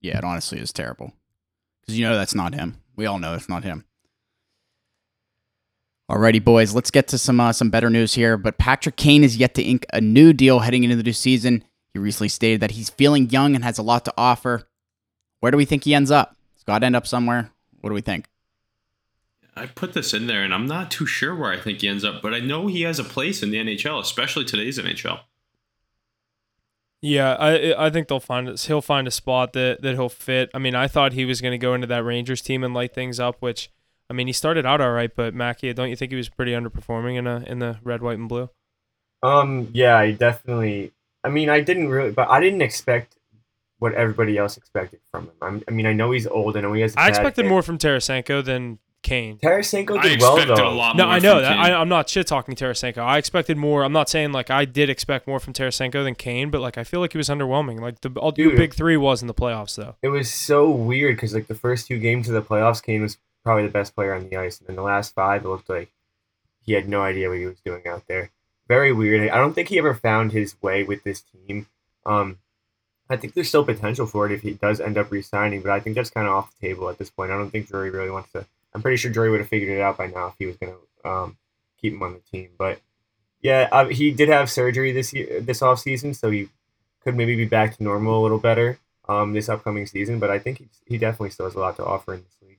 yeah, it honestly is terrible. Because you know that's not him. We all know it's not him. Alrighty, boys, let's get to some uh, some better news here. But Patrick Kane is yet to ink a new deal heading into the new season. He recently stated that he's feeling young and has a lot to offer. Where do we think he ends up? He's got to end up somewhere. What do we think? I put this in there, and I'm not too sure where I think he ends up, but I know he has a place in the NHL, especially today's NHL. Yeah, I I think they'll find it. He'll find a spot that that he'll fit. I mean, I thought he was gonna go into that Rangers team and light things up, which. I mean, he started out all right, but Mackey, don't you think he was pretty underperforming in a, in the red, white, and blue? Um, yeah, I definitely. I mean, I didn't really, but I didn't expect what everybody else expected from him. I'm, I mean, I know he's old. I know he has. a I expected hip. more from Tarasenko than Kane. Tarasenko I did well though. a lot No, more I know from that. I, I'm not shit talking Tarasenko. I expected more. I'm not saying like I did expect more from Tarasenko than Kane, but like I feel like he was underwhelming. Like the all the Dude. big three was in the playoffs though. It was so weird because like the first two games of the playoffs, Kane was probably the best player on the ice, and then the last five, it looked like he had no idea what he was doing out there. Very weird. I don't think he ever found his way with this team. Um, I think there's still potential for it if he does end up resigning, but I think that's kind of off the table at this point. I don't think Drury really wants to. I'm pretty sure Drury would have figured it out by now if he was going to um, keep him on the team. But yeah, uh, he did have surgery this year, this off season, so he could maybe be back to normal a little better um, this upcoming season. But I think he, he definitely still has a lot to offer in this league.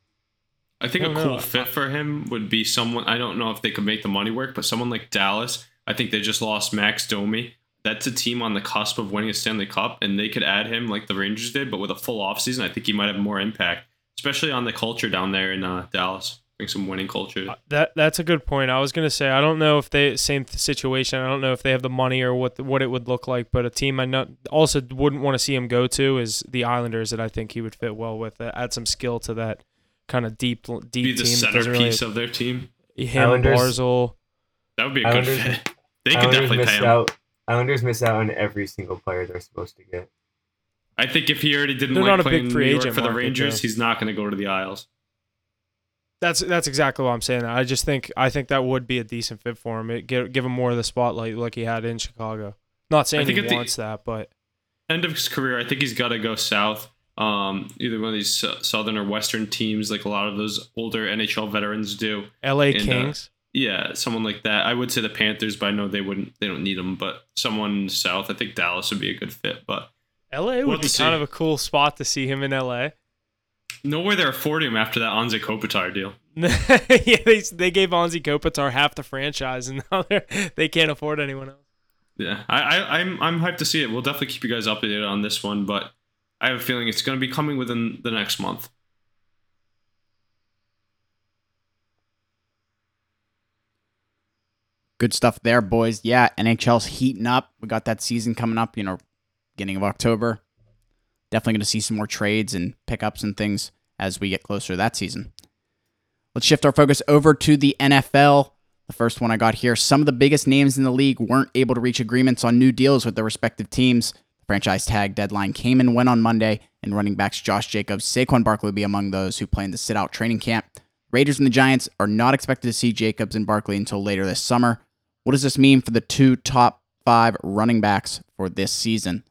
I think a cool fit for him would be someone. I don't know if they could make the money work, but someone like Dallas. I think they just lost Max Domi. That's a team on the cusp of winning a Stanley Cup, and they could add him like the Rangers did, but with a full offseason, I think he might have more impact, especially on the culture down there in uh, Dallas. Bring some winning culture. Uh, that that's a good point. I was gonna say I don't know if they same situation. I don't know if they have the money or what what it would look like. But a team I know, also wouldn't want to see him go to is the Islanders that I think he would fit well with. Uh, add some skill to that kind of deep deep Be the team. centerpiece really, of their team. Him, Islanders, Barzal. That would be a Islanders, good fit. They could definitely pay him. Out, Islanders miss out on every single player they're supposed to get. I think if he already didn't they're like playing New York for the Rangers, he's not going to go to the Isles. That's that's exactly what I'm saying. I just think I think that would be a decent fit for him. It, give give him more of the spotlight like he had in Chicago. Not saying he wants that, but end of his career, I think he's got to go south. Um, either one of these southern or western teams, like a lot of those older NHL veterans do. L.A. And, uh, Kings. Uh, yeah, someone like that. I would say the Panthers, but I know they wouldn't. They don't need them. But someone south, I think Dallas would be a good fit. But L.A. would we'll be kind of a cool spot to see him in L.A. No way they're affording him after that Anze Kopitar deal. yeah, they, they gave Anze Kopitar half the franchise, and now they they can't afford anyone else. Yeah, I, I I'm I'm hyped to see it. We'll definitely keep you guys updated on this one, but I have a feeling it's going to be coming within the next month. Good stuff there, boys. Yeah, NHL's heating up. We got that season coming up, you know, beginning of October. Definitely going to see some more trades and pickups and things as we get closer to that season. Let's shift our focus over to the NFL. The first one I got here some of the biggest names in the league weren't able to reach agreements on new deals with their respective teams. The franchise tag deadline came and went on Monday, and running backs Josh Jacobs, Saquon Barkley will be among those who plan to sit out training camp. Raiders and the Giants are not expected to see Jacobs and Barkley until later this summer. What does this mean for the two top five running backs for this season?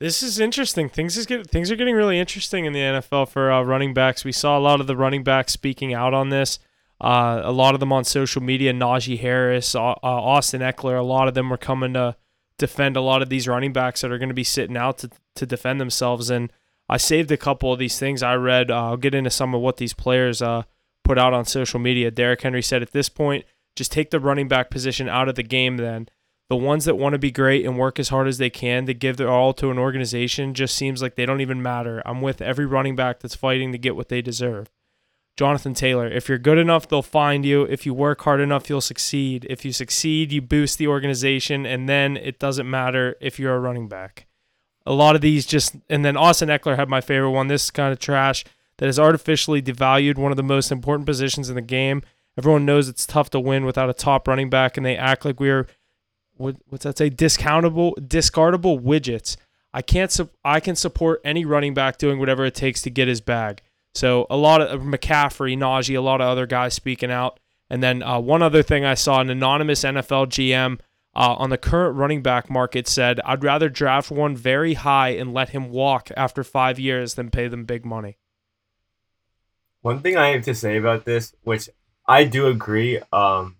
This is interesting. Things is get, things are getting really interesting in the NFL for uh, running backs. We saw a lot of the running backs speaking out on this. Uh, a lot of them on social media. Najee Harris, uh, Austin Ekeler. A lot of them were coming to defend a lot of these running backs that are going to be sitting out to to defend themselves. And I saved a couple of these things I read. Uh, I'll get into some of what these players uh, put out on social media. Derrick Henry said, "At this point, just take the running back position out of the game. Then the ones that want to be great and work as hard as they can to give their all to an organization just seems like they don't even matter. I'm with every running back that's fighting to get what they deserve. Jonathan Taylor, if you're good enough, they'll find you. If you work hard enough, you'll succeed. If you succeed, you boost the organization, and then it doesn't matter if you're a running back. A lot of these just, and then Austin Ekeler had my favorite one. This kind of trash that has artificially devalued one of the most important positions in the game. Everyone knows it's tough to win without a top running back, and they act like we're what, what's that say? Discountable, discardable widgets. I can't. Su- I can support any running back doing whatever it takes to get his bag. So a lot of McCaffrey, Najee, a lot of other guys speaking out. And then uh, one other thing I saw an anonymous NFL GM uh, on the current running back market said, "I'd rather draft one very high and let him walk after five years than pay them big money." One thing I have to say about this, which I do agree, um,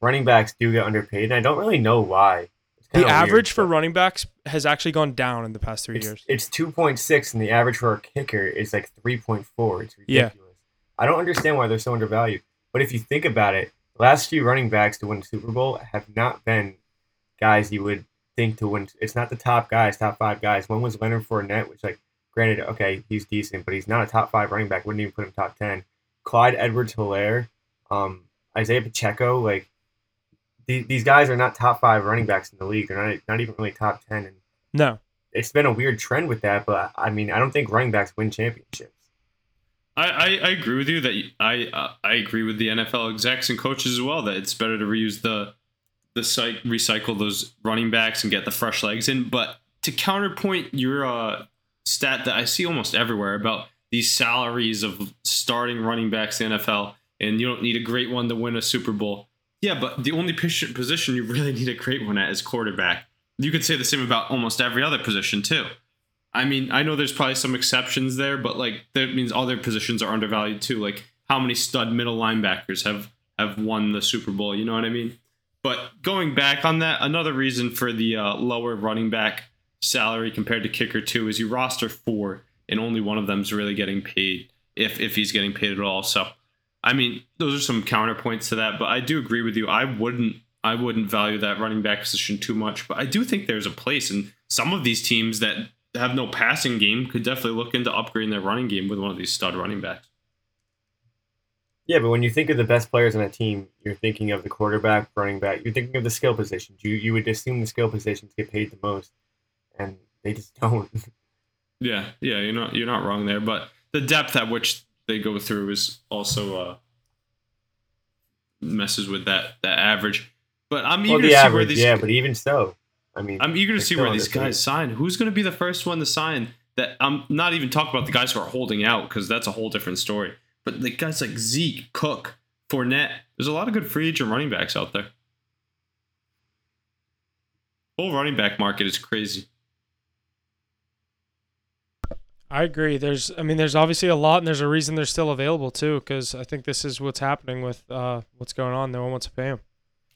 running backs do get underpaid, and I don't really know why. The average weird, for running backs has actually gone down in the past three it's, years. It's two point six, and the average for a kicker is like three point four. It's ridiculous. Yeah. I don't understand why they're so undervalued. But if you think about it, the last few running backs to win the Super Bowl have not been guys you would think to win. It's not the top guys, top five guys. One was Leonard Fournette, which like granted, okay, he's decent, but he's not a top five running back. Wouldn't even put him top ten. Clyde Edwards-Helaire, um, Isaiah Pacheco, like these guys are not top five running backs in the league. They're not not even really top ten. And no, it's been a weird trend with that. But I mean, I don't think running backs win championships. I, I, I agree with you that I uh, I agree with the NFL execs and coaches as well that it's better to reuse the the site recycle those running backs and get the fresh legs in. But to counterpoint your uh, stat that I see almost everywhere about these salaries of starting running backs in the NFL and you don't need a great one to win a Super Bowl. Yeah, but the only position you really need a great one at is quarterback. You could say the same about almost every other position too. I mean, I know there's probably some exceptions there, but like that means other positions are undervalued too. Like how many stud middle linebackers have have won the Super Bowl? You know what I mean? But going back on that, another reason for the uh, lower running back salary compared to kicker two is you roster four, and only one of them is really getting paid if if he's getting paid at all. So, I mean, those are some counterpoints to that. But I do agree with you. I wouldn't I wouldn't value that running back position too much. But I do think there's a place, and some of these teams that have no passing game could definitely look into upgrading their running game with one of these stud running backs. Yeah, but when you think of the best players on a team, you're thinking of the quarterback, running back. You're thinking of the skill positions. You you would assume the skill positions get paid the most, and they just don't. Yeah, yeah, you're not you're not wrong there, but the depth at which they go through is also uh, messes with that that average. But I'm eager well, to see average, where these. Yeah, but even so, I mean, I'm eager to see where these guys sign. Who's going to be the first one to sign? That I'm not even talking about the guys who are holding out because that's a whole different story. But the guys like Zeke, Cook, Fournette, there's a lot of good free agent running backs out there. Whole running back market is crazy. I agree. There's, I mean, there's obviously a lot, and there's a reason they're still available too. Because I think this is what's happening with uh, what's going on. No one wants to pay them.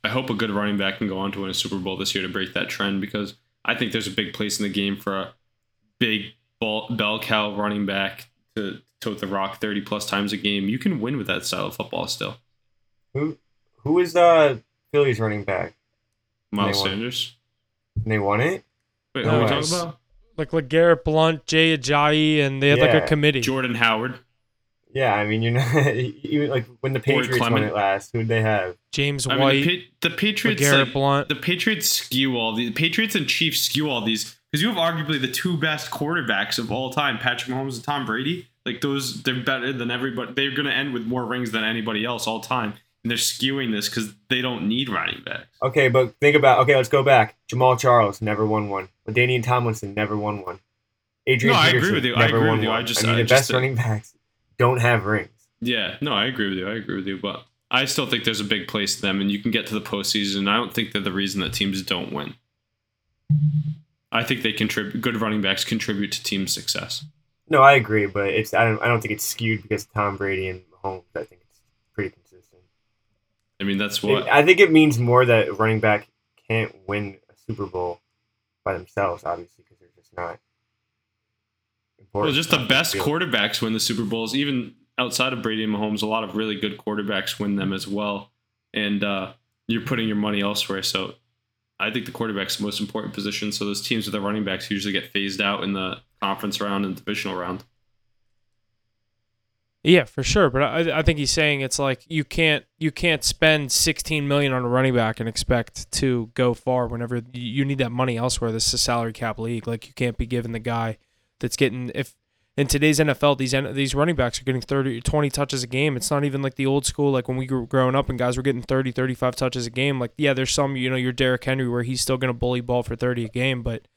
I hope a good running back can go on to win a Super Bowl this year to break that trend because I think there's a big place in the game for a big ball, bell cow running back to tote the rock 30 plus times a game. You can win with that style of football still. Who who is the Phillies running back? Miles Sanders. they won it? Wait, who are we talking about? Like LeGarrette Blunt, Jay Ajayi, and they had yeah. like a committee. Jordan Howard. Yeah, I mean, you're not even like when the Patriots won it last. Who'd they have? James I White. Mean, the, the, Patriots. Like, Blunt. The Patriots skew all the, the Patriots and Chiefs skew all these because you have arguably the two best quarterbacks of all time, Patrick Mahomes and Tom Brady. Like those, they're better than everybody. They're going to end with more rings than anybody else all time, and they're skewing this because they don't need running backs. Okay, but think about okay. Let's go back. Jamaal Charles never won one. Danian Tomlinson never won one. Adrian no, Peterson I agree with you. I agree with you. I just, I mean, I the best running backs don't have rings. Yeah, no, I agree with you. I agree with you, but I still think there's a big place to them, and you can get to the postseason. I don't think they're the reason that teams don't win. I think they contribute. Good running backs contribute to team success. No, I agree, but it's I don't I don't think it's skewed because Tom Brady and Mahomes. I think it's pretty consistent. I mean, that's what I think it means more that running back can't win a Super Bowl by themselves, obviously, because they're just not. Well, just the best quarterbacks win the Super Bowls. Even outside of Brady and Mahomes, a lot of really good quarterbacks win them as well. And uh, you're putting your money elsewhere. So I think the quarterback's the most important position. So those teams with the running backs usually get phased out in the conference round and divisional round. Yeah, for sure. But I, I think he's saying it's like you can't you can't spend 16 million on a running back and expect to go far whenever you need that money elsewhere. This is a salary cap league. Like you can't be giving the guy that's getting if in today's NFL these these running backs are getting 30 20 touches a game. It's not even like the old school like when we were growing up and guys were getting 30 35 touches a game. Like yeah, there's some you know your Derrick Henry where he's still going to bully ball for 30 a game, but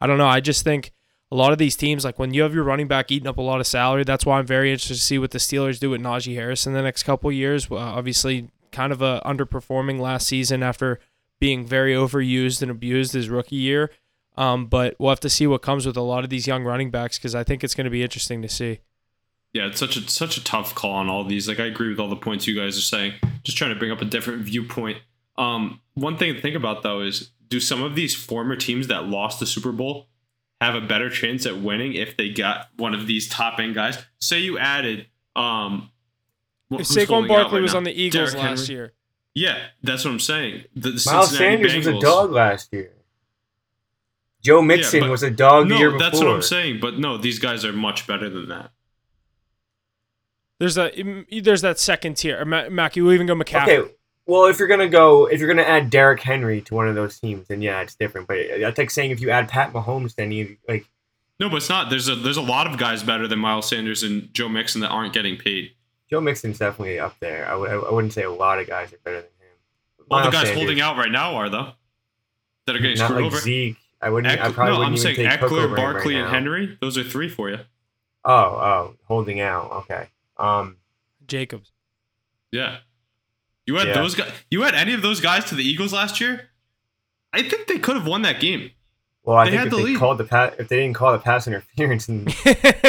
I don't know. I just think a lot of these teams, like when you have your running back eating up a lot of salary, that's why I'm very interested to see what the Steelers do with Najee Harris in the next couple years. Uh, obviously, kind of a underperforming last season after being very overused and abused his rookie year. Um, but we'll have to see what comes with a lot of these young running backs because I think it's going to be interesting to see. Yeah, it's such a such a tough call on all these. Like I agree with all the points you guys are saying. Just trying to bring up a different viewpoint. Um, one thing to think about though is do some of these former teams that lost the Super Bowl have a better chance at winning if they got one of these top end guys. Say you added um if Saquon Barkley right was now? on the Eagles Derrick last Henry? year. Yeah, that's what I'm saying. The, the Miles Sanders Bengals. was a dog last year. Joe Mixon yeah, was a dog no, the year before. That's what I'm saying. But no, these guys are much better than that. There's a there's that second tier. Mac, you will even go McCaffrey. Okay, well, if you're gonna go, if you're gonna add Derrick Henry to one of those teams, then yeah, it's different. But that's like saying if you add Pat Mahomes, then you like. No, but it's not. There's a there's a lot of guys better than Miles Sanders and Joe Mixon that aren't getting paid. Joe Mixon's definitely up there. I w- I wouldn't say a lot of guys are better than him. All the guys Sanders, holding out right now are though. That are getting not screwed like over. Zeke. I wouldn't. Eck- I probably no, wouldn't I'm saying Ekeler, Barkley, right and Henry. Those are three for you. Oh, oh, holding out. Okay. Um, Jacobs. Yeah. You had Yeah. those guys. You had any of those guys to the Eagles last year? I think they could have won that game. Well, I They think had if the they lead. called the pass, if they didn't call the pass interference, and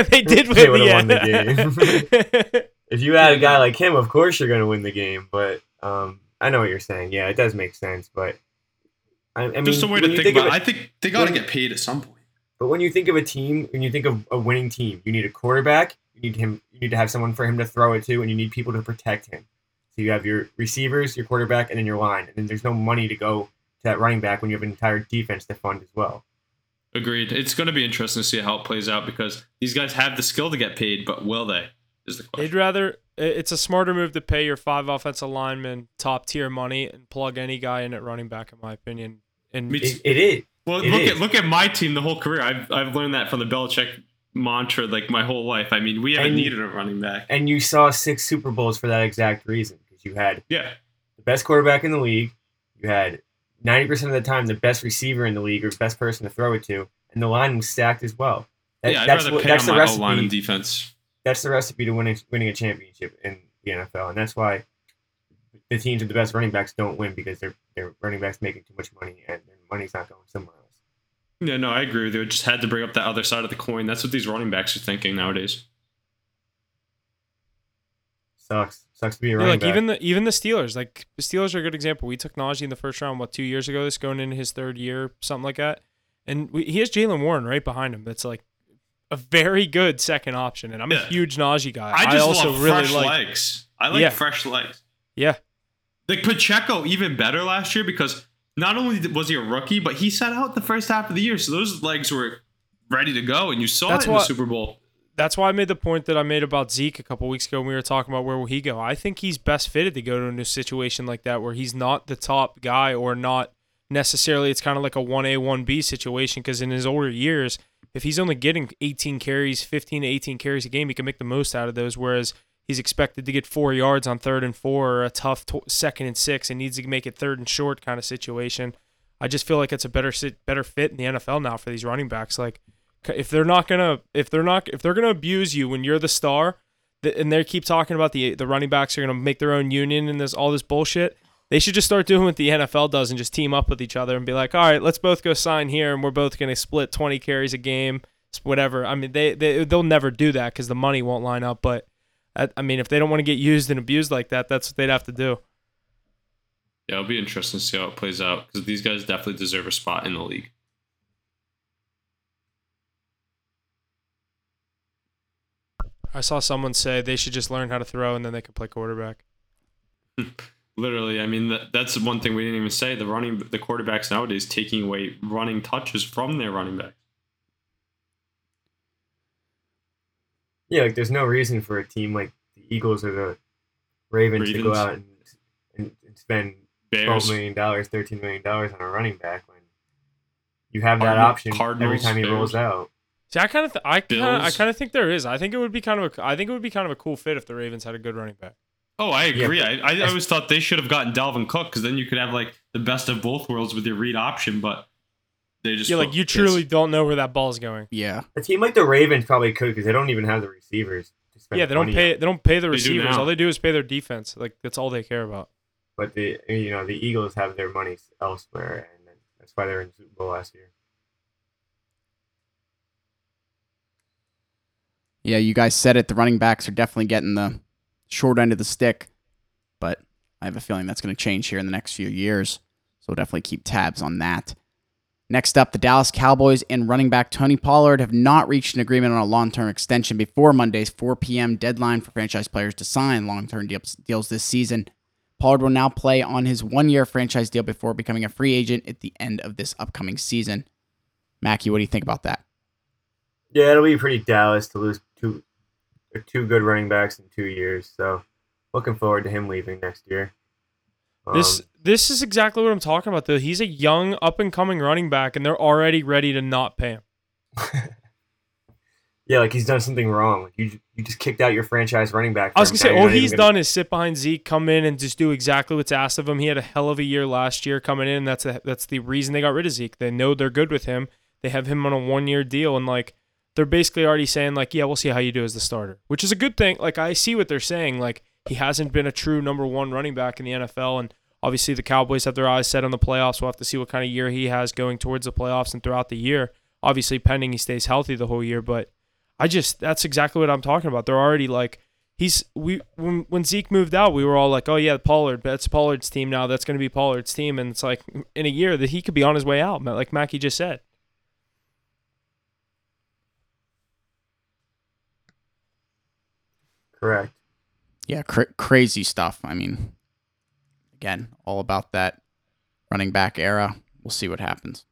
they did win They would've the won the game. if you had a guy like him, of course you're going to win the game. But um, I know what you're saying. Yeah, it does make sense. But I, I mean, Just a way to you think, about. it- it. I think they got to get paid at some point. But when you think of a team, when you think of a winning team, you need a quarterback. You need him. You need to have someone for him to throw it to, and you need people to protect him. So you have your receivers, your quarterback, and then your line. And then there's no money to go to that running back when you have an entire defense to fund as well. Agreed. It's going to be interesting to see how it plays out because these guys have the skill to get paid, but will they? Is the question. They'd rather. It's a smarter move to pay your five offensive linemen top tier money and plug any guy in at running back, in my opinion. And It, it is. Well, It look is. at look at my team the whole career. I've I've learned that from the Belichick mantra like my whole life. I mean, we haven't And- needed a running back. And you saw six Super Bowls for that exact reason because you had Yeah, the best quarterback in the league. You had 90% of the time the best receiver in the league or best person to throw it to. And the line was stacked as well. That- yeah. I'd that's rather what- pay that's on the my O line recipe- and defense. that's the recipe to winning winning a championship in the NFL, and that's why the teams with the best running backs don't win because their their running backs making too much money and their money's not going somewhere. Yeah, no, I agree with you. I just had to bring up that other side of the coin. That's what these running backs are thinking nowadays. Sucks, sucks to be a Yeah, like back. even the even the Steelers, like the Steelers are a good example. We took Najee in the first round, what two years ago? This going into his third year, something like that. And we, he has Jaylen Warren right behind him. That's like a very good second option. And I'm Yeah. a huge Najee guy. I just also love really fresh like. legs. I like Yeah. fresh legs. Yeah, Like Pacheco, even better last year because not only was he a rookie, but he sat out the first half of the year, so those legs were ready to go, and you saw That's it in the Super Bowl. that's why I made the point that I made about Zeke a couple weeks ago when we were talking about where will he go. I think he's best fitted to go to a new situation like that where he's not the top guy or not necessarily. It's kind of like a one A one B situation because in his older years, if he's only getting 18 carries, 15 to 18 carries a game, he can make the most out of those. Whereas he's expected to get four yards on third and four or a tough t- second and six and needs to make it third and short kind of situation. I just feel like it's a better sit, better fit in the NFL now for these running backs. Like if they're not gonna if they're not if they're gonna abuse you when you're the star, th- and they keep talking about the the running backs are gonna make their own union and this all this bullshit. They should just start doing what the NFL does and just team up with each other and be like, all right, let's both go sign here and we're both gonna split 20 carries a game, whatever. I mean, they they they'll never do that because the money won't line up. But I, I mean, if they don't want to get used and abused like that, that's what they'd have to do. Yeah, it'll be interesting to see how it plays out because these guys definitely deserve a spot in the league. I saw someone say they should just learn how to throw and then they can play quarterback. Literally, I mean that, that's one thing we didn't even say. The running, the quarterbacks nowadays taking away running touches from their running backs. Yeah, like there's no reason for a team like the Eagles or the Ravens, to go out and, and, and spend twelve Bears, million dollars, thirteen million dollars on a running back when you have that Cardinal- option every time he rolls out. See, I kind of, th- I kind of, I kind of think there is. I think it would be kind of, a, I think it would be kind of a cool fit if the Ravens had a good running back. Oh, I agree. but I, I that's- always thought they should have gotten Dalvin Cook because then you could have like the best of both worlds with your read option, but they just Yeah, like you Pitts. truly don't know where that ball's going. Yeah. A team like the Ravens probably could because they don't even have the receivers. Yeah, they don't pay, on. they don't pay the They receivers. now. All they do is pay their defense. Like that's all they care about. But the you know the Eagles have their money elsewhere, and that's why they're in the Super Bowl last year. Yeah, you guys said it. The running backs are definitely getting the short end of the stick, but I have a feeling that's going to change here in the next few years. So definitely keep tabs on that. Next up, the Dallas Cowboys and running back Tony Pollard have not reached an agreement on a long term extension before Monday's 4 p.m. deadline for franchise players to sign long term deals, this season. Pollard will now play on his one year franchise deal before becoming a free agent at the end of this upcoming season. Mackey, what do you think about that? Yeah, it'll be pretty Dallas to lose two two good running backs in two years. So looking forward to him leaving next year. Um, This this is exactly what I'm talking about though. He's a young up and coming running back and they're already ready to not pay him. yeah, like he's done something wrong. Like you you just kicked out your franchise running back. I was gonna say all he's gonna- done is sit behind Zeke, come in and just do exactly what's asked of him. He had a hell of a year last year coming in. That's a, that's the reason they got rid of Zeke. They know they're good with him. They have him on a one year deal and like they're basically already saying like, yeah, we'll see how you do as the starter, which is a good thing. Like I see what they're saying. Like he hasn't been a true number one running back in the NFL. And obviously, the Cowboys have their eyes set on the playoffs. We'll have to see what kind of year he has going towards the playoffs and throughout the year. Obviously, pending he stays healthy the whole year. But I just, that's exactly what I'm talking about. They're already like, he's, we, when, when Zeke moved out, we were all like, oh, yeah, Pollard, that's Pollard's team now. That's going to be Pollard's team. And it's like, in a year that he could be on his way out, like Mackey just said. Correct. Yeah, cra- crazy stuff. I mean, again, all about that running back era. We'll see what happens.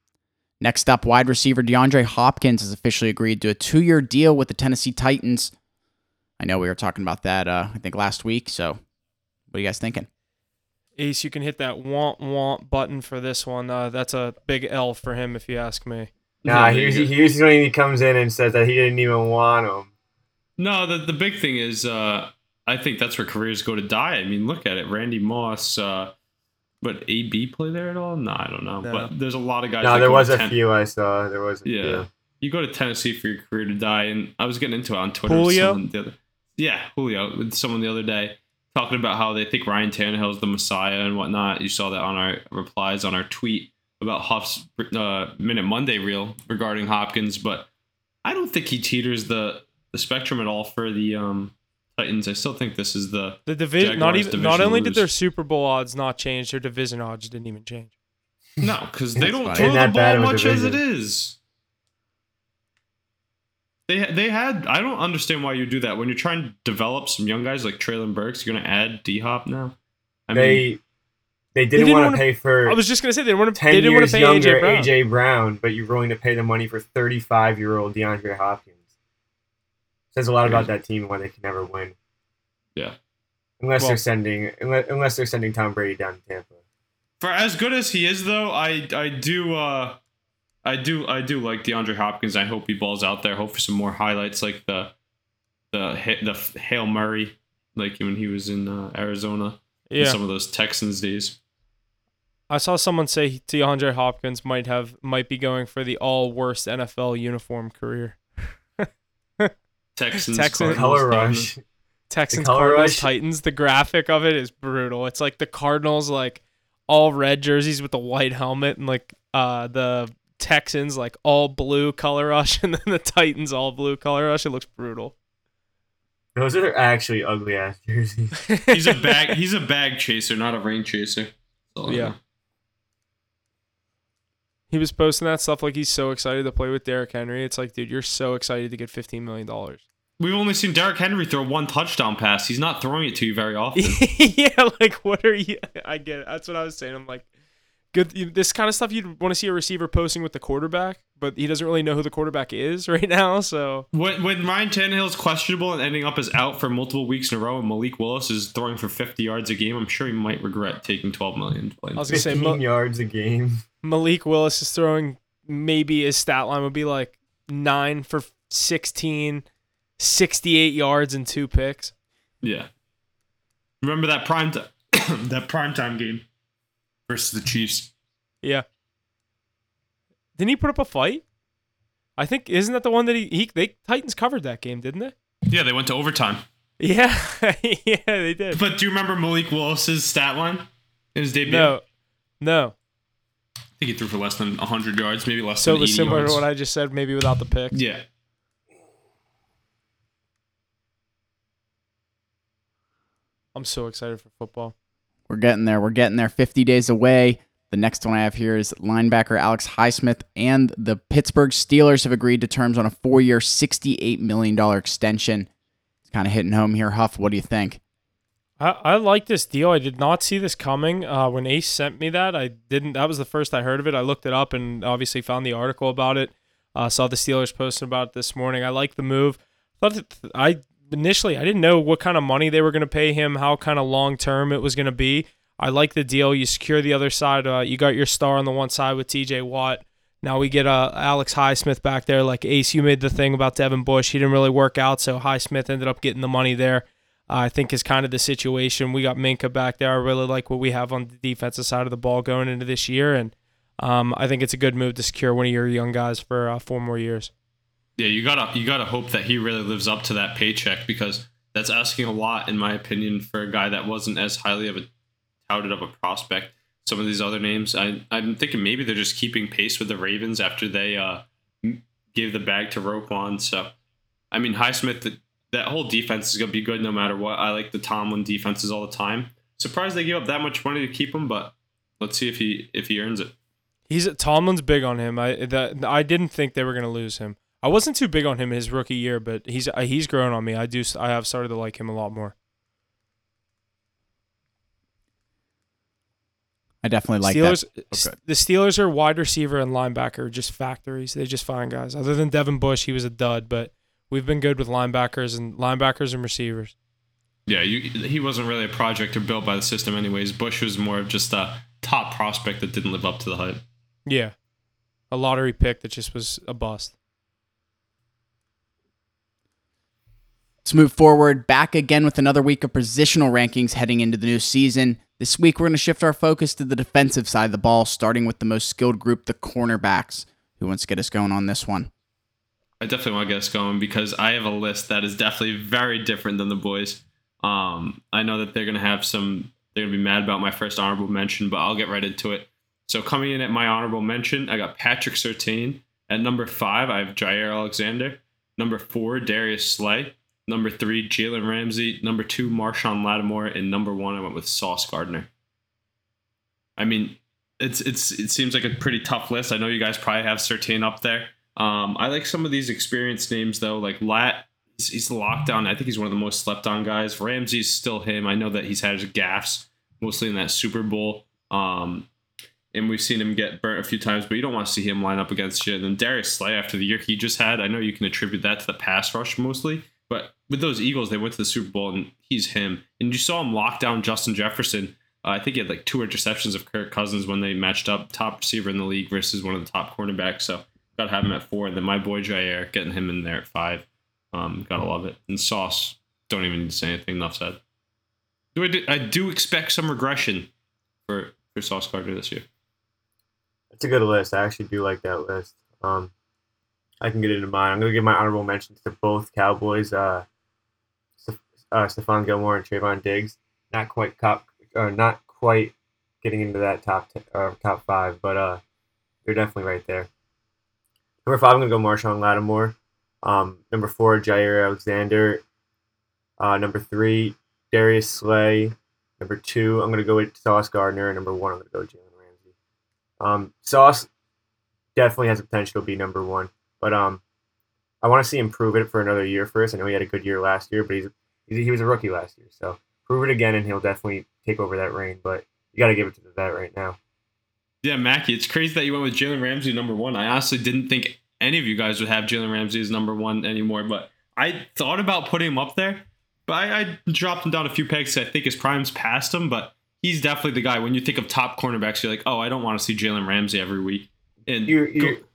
Next up, wide receiver DeAndre Hopkins has officially agreed to a two year deal with the Tennessee Titans. I know we were talking about that, uh, I think, last week. So, what are you guys thinking? Ace, you can hit that want want button for this one. Uh, that's a big L for him, if you ask me. Nah, he usually, he he comes in and says that he didn't even want him. No, the the big thing is, uh, I think that's where careers go to die. I mean, look at it, Randy Moss. Uh, but AB play there at all? No, I don't know. No. But there's a lot of guys. No, that there was a ten- few I saw. There was a Yeah. few. You go to Tennessee for your career to die, and I was getting into it on Twitter. Julio? someone the other, yeah, Julio with someone the other day talking about how they think Ryan Tannehill is the Messiah and whatnot. You saw that on our replies on our tweet about Huff's uh, Minute Monday reel regarding Hopkins, but I don't think he teeters the the spectrum at all for the um, Titans. I still think this is the The division, not Jaguars even, not division only did their Super Bowl odds not change, their division odds didn't even change. no because they don't fine. throw the that ball much as it division. is. They they had I don't understand why you do that when you're trying to develop some young guys like Treylon Burks. You're gonna add D Hop now. I mean, They they didn't, didn't want wanna- pay for I was just gonna say they didn't want to. ten They didn't want to pay younger AJ Brown. AJ Brown, but you're willing to pay the money for 35 year old DeAndre Hopkins. Says a lot about that team and why they can never win. Yeah. Unless Well- they're sending unless, unless they're sending Tom Brady down to Tampa. for as good as he is though, I I do uh I do I do like DeAndre Hopkins. I hope he balls out there. Hope for some more highlights like the the the Hail Murray like when he was in uh, Arizona. in Yeah, some of those Texans days. I saw someone say DeAndre Hopkins might have might be going for the all worst NFL uniform career. Texans, Texans- Color rush. Texans, color Cardinals, rush- Titans. The graphic of it is brutal. It's like the Cardinals like all red jerseys with the white helmet, and like uh the Texans like all blue color rush, and then the Titans all blue color rush. It looks brutal. Those are actually ugly ass jerseys. He's a bag. He's a bag chaser, not a rain chaser. That's all I Yeah. Know. He was posting that stuff like he's so excited to play with Derrick Henry. It's like, dude, you're so excited to get fifteen million dollars. We've only seen Derrick Henry throw one touchdown pass. He's not throwing it to you very often. yeah, like what are you? I get it. That's what I was saying. I'm like, good. This kind of stuff you'd want to see a receiver posting with the quarterback, but he doesn't really know who the quarterback is right now. So when, when Ryan Tannehill's questionable and ending up as out for multiple weeks in a row, and Malik Willis is throwing for 50 yards a game, I'm sure he might regret taking 12 million. to play. I was gonna say 15 Mo- yards a game. Malik Willis is throwing. Maybe his stat line would be like nine for 16, 68 yards and two picks. Yeah. Remember that prime time, that primetime game versus the Chiefs. Yeah. Didn't he put up a fight? I think isn't that the one that he, he they Titans covered that game, didn't they? Yeah, they went to overtime. Yeah, yeah, they did. But do you remember Malik Willis's stat line in his debut? No, no. I think he threw for less than 100 yards, maybe less So it than was similar yards. to what I just said, maybe without the pick. yeah. I'm so excited for football. We're getting there. We're getting there. 50 days away. The next one I have here is linebacker Alex Highsmith and the Pittsburgh Steelers have agreed to terms on a four year, $68 million extension. It's kind of hitting home here. Huff, what do you think? I, I like this deal. I did not see this coming. Uh, when Ace sent me that, I didn't. That was the first I heard of it. I looked it up and obviously found the article about it. Uh, saw the Steelers posting about it this morning. I like the move. Thought that I initially I didn't know what kind of money they were going to pay him, how kind of long term it was going to be. I like the deal. You secure the other side. Uh, you got your star on the one side with T.J. Watt. Now we get uh, Alex Highsmith back there. Like Ace, you made the thing about Devin Bush. He didn't really work out, so Highsmith ended up getting the money there. I think is kind of the situation. We got Minkah back there. I really like what we have on the defensive side of the ball going into this year, and um, I think it's a good move to secure one of your young guys for uh, four more years. Yeah, you gotta you gotta hope that he really lives up to that paycheck because that's asking a lot, in my opinion, for a guy that wasn't as highly of a touted of a prospect. Some of these other names, I, I'm thinking maybe they're just keeping pace with the Ravens after they uh, gave the bag to Roquan. So, I mean, Highsmith, the, that whole defense is going to be good no matter what. I like the Tomlin defenses all the time. Surprised they gave up that much money to keep him, but let's see if he if he earns it. He's Tomlin's big on him. I that I didn't think they were going to lose him. I wasn't too big on him his rookie year, but he's uh, he's grown on me. I do I have started to like him a lot more. I definitely like Steelers, that. Okay. The Steelers are wide receiver and linebacker just factories. They just find guys. Other than Devin Bush, he was a dud, but we've been good with linebackers and linebackers and receivers. Yeah, you, he wasn't really a project or built by the system, anyways. Bush was more of just a top prospect that didn't live up to the hype. Yeah, a lottery pick that just was a bust. Let's move forward. Back again with another week of positional rankings heading into the new season. This week, we're going to shift our focus to the defensive side of the ball, starting with the most skilled group, the cornerbacks. Who wants to get us going on this one? I definitely want to get us going because I have a list that is definitely very different than the boys. Um, I know that they're gonna have some. They're gonna be mad about my first honorable mention, but I'll get right into it. So coming in at my honorable mention, I got Patrick Surtain. At number five, I have Jaire Alexander. Number four, Darius Slay. Number three, Jalen Ramsey. Number two, Marshon Lattimore, and number one, I went with Sauce Gardner. I mean, it's it's it seems like a pretty tough list. I know you guys probably have Surtain up there. Um, I like some of these experienced names though, like Lat. He's, he's locked. I think he's one of the most slept on guys. Ramsey's still him. I know that he's had his gaffes mostly in that Super Bowl. Um, and we've seen him get burnt a few times, but you don't want to see him line up against you. And then Darius Slay after the year he just had, I know you can attribute that to the pass rush mostly, but with those Eagles, they went to the Super Bowl and he's him. And you saw him lock down Justin Jefferson. Uh, I think he had like two interceptions of Kirk Cousins when they matched up top receiver in the league versus one of the top cornerbacks. So got to have him at four. And then my boy Jaire, getting him in there at five. Um, gotta love it. And Sauce, don't even need to say anything. Enough said. Do I do, I do expect some regression for for Sauce Gardner this year. It's a good list. I actually do like that list. Um, I can get into mine. I'm gonna give my honorable mentions to both Cowboys. Uh, uh, Stephon Gilmore and Trevon Diggs. Not quite top, or not quite getting into that top t- uh, top five, but uh, they're definitely right there. Number five, I'm gonna go Marshon Lattimore. Um, number four, Jaire Alexander. Uh, number three, Darius Slay. Number two, I'm gonna go with Sauce Gardner. Number one, I'm gonna go Jalen Ramsey. Um, Sauce definitely has the potential to be number one, but um, I want to see him prove it for another year first. I know he had a good year last year, but he's, he's he was a rookie last year, so prove it again, and he'll definitely take over that reign. But you got to give it to the vet right now. Yeah, Mackey, it's crazy that you went with Jalen Ramsey number one. I honestly didn't think any of you guys would have Jalen Ramsey as number one anymore, but I thought about putting him up there, but I, I dropped him down a few pegs. I think his prime's past him, but he's definitely the guy. When you think of top cornerbacks, you're like, oh, I don't want to see Jalen Ramsey every week. And You you,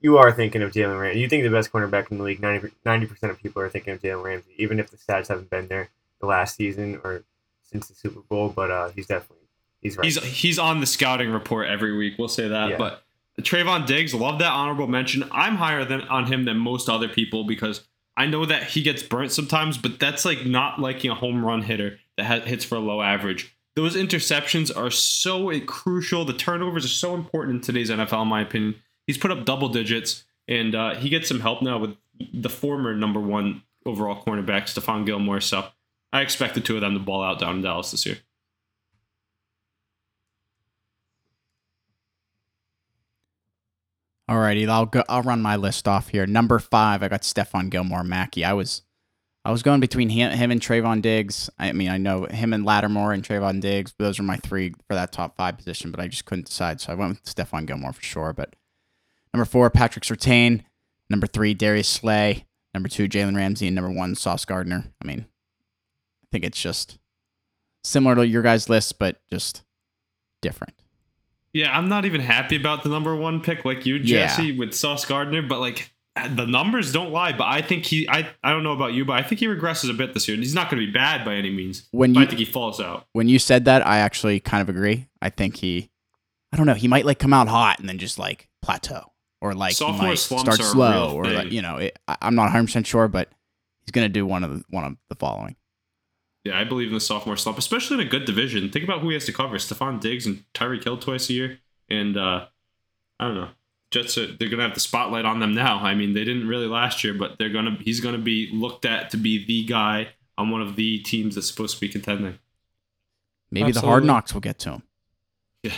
you are thinking of Jalen Ramsey. You think the best cornerback in the league. 90 percent of people are thinking of Jalen Ramsey, even if the stats haven't been there the last season or since the Super Bowl. But uh, he's definitely he's right. he's he's on the scouting report every week. We'll say that. Yeah. But Trevon Diggs, love that honorable mention. I'm higher than on him than most other people because I know that he gets burnt sometimes, but that's like not liking a home run hitter that ha- hits for a low average. Those interceptions are so crucial. The turnovers are so important in today's NFL, in my opinion. He's put up double digits, and uh, he gets some help now with the former number one overall cornerback, Stephon Gilmore. So I expect the two of them to ball out down in Dallas this year. Alrighty, I'll go. I'll run my list off here. Number five, I got Stephon Gilmore Mackey. I was, I was going between him, him and Trevon Diggs. I mean, I know him and Lattimore and Trevon Diggs. Those are my three for that top five position, but I just couldn't decide, so I went with Stephon Gilmore for sure. But number four, Patrick Surtain. Number three, Darius Slay. Number two, Jalen Ramsey, and number one, Sauce Gardner. I mean, I think it's just similar to your guys' list, but just different. Yeah, I'm not even happy about the number one pick like you, Yeah. Jesse, with Sauce Gardner, but like the numbers don't lie. But I think he, I, I don't know about you, but I think he regresses a bit this year. He's not going to be bad by any means. When But you I think he falls out. when you said that, I actually kind of agree. I think he, I don't know, he might like come out hot and then just like plateau, or like he might start slow, or like you know, it, I- I'm not 100 percent sure, but he's going to do one of the, one of the following. Yeah, I believe in the sophomore slump, especially in a good division. Think about who he has to cover: Stefon Diggs and Tyreek Hill twice a year, and uh, I don't know. Jets are, they're gonna have the spotlight on them now. I mean, they didn't really last year, but they're gonna he's gonna be looked at to be the guy on one of the teams that's supposed to be contending. Maybe the hard knocks will get to him. Yeah,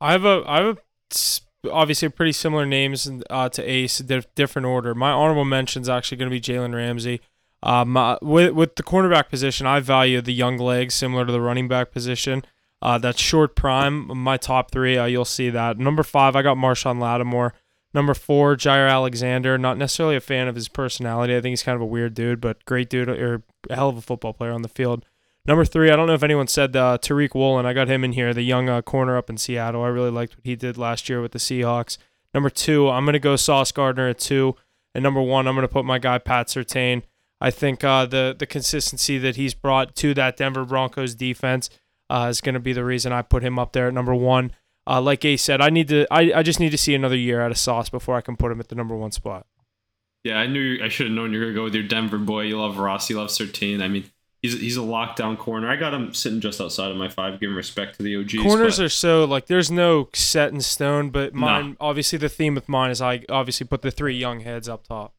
I have a I have a s- obviously pretty similar names uh, to Ace, di- different order. My honorable mention is actually going to be Jalen Ramsey. Um, uh, with with the cornerback position, I value the young legs similar to the running back position. Uh, that's short prime. My top three, uh, you'll see that. Number five, I got Marshon Lattimore. Number four, Jaire Alexander. Not necessarily a fan of his personality. I think he's kind of a weird dude, but great dude or a hell of a football player on the field. Number three, I don't know if anyone said uh, Tariq Woolen. I got him in here, the young uh, corner up in Seattle. I really liked what he did last year with the Seahawks. Number two, I'm going to go Sauce Gardner at two. And number one, I'm going to put my guy Pat Surtain. I think uh, the the consistency that he's brought to that Denver Broncos defense uh, is going to be the reason I put him up there at number one. Uh, like Ace said, I need to. I, I just need to see another year out of Sauce before I can put him at the number one spot. yeah. I knew I should have known you were gonna go with your Denver boy. You love Ross. You love Surtain. I mean, he's he's a lockdown corner. I got him sitting just outside of my five. Giving respect to the OGs. Corners but- are so like there's no set in stone, but mine obviously the theme with mine is I obviously put the three young heads up top.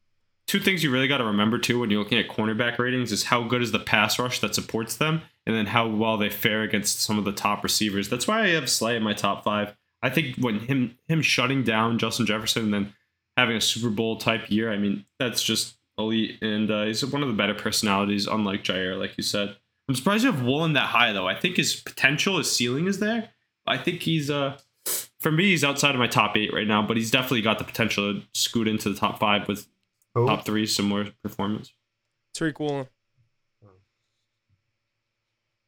Two things you really got to remember too when you're looking at cornerback ratings is how good is the pass rush that supports them, and then how well they fare against some of the top receivers. That's why I have Slay in my top five. I think when him him shutting down Justin Jefferson and then having a Super Bowl type year, I mean that's just elite, and uh, he's one of the better personalities, unlike Jaire, like you said. I'm surprised you have Woolen that high though. I think his potential, his ceiling is there. I think he's uh for me he's outside of my top eight right now, but he's definitely got the potential to scoot into the top five with Who? top three similar performance. Tariq Woolen.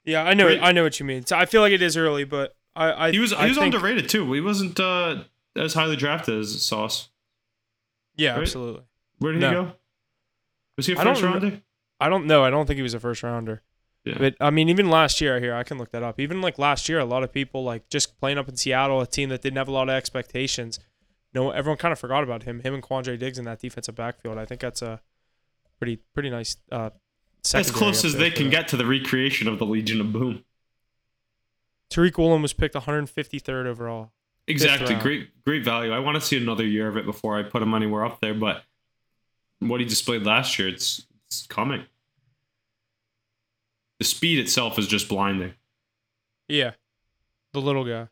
Yeah, I know. Great. I know what you mean. So I feel like it is early, but I, I He was I he was think, underrated too. He wasn't uh, as highly drafted as Sauce. Yeah, right? absolutely. Where did No. he go? Was he a I don't first remem- rounder? I don't know. I don't think he was a first rounder. Yeah. But I mean, even last year, here I can look that up. Even like last year, a lot of people like just playing up in Seattle, a team that didn't have a lot of expectations. No, everyone kind of forgot about him. Him and Quandre Diggs in that defensive backfield. I think that's a pretty pretty nice. Uh, as close as they can get to the recreation of the Legion of Boom. Tariq Woolen was picked 153rd overall. Exactly. Great great value. I want to see another year of it before I put him anywhere up there, but what he displayed last year, it's it's coming. The speed itself is just blinding. Yeah, the little guy.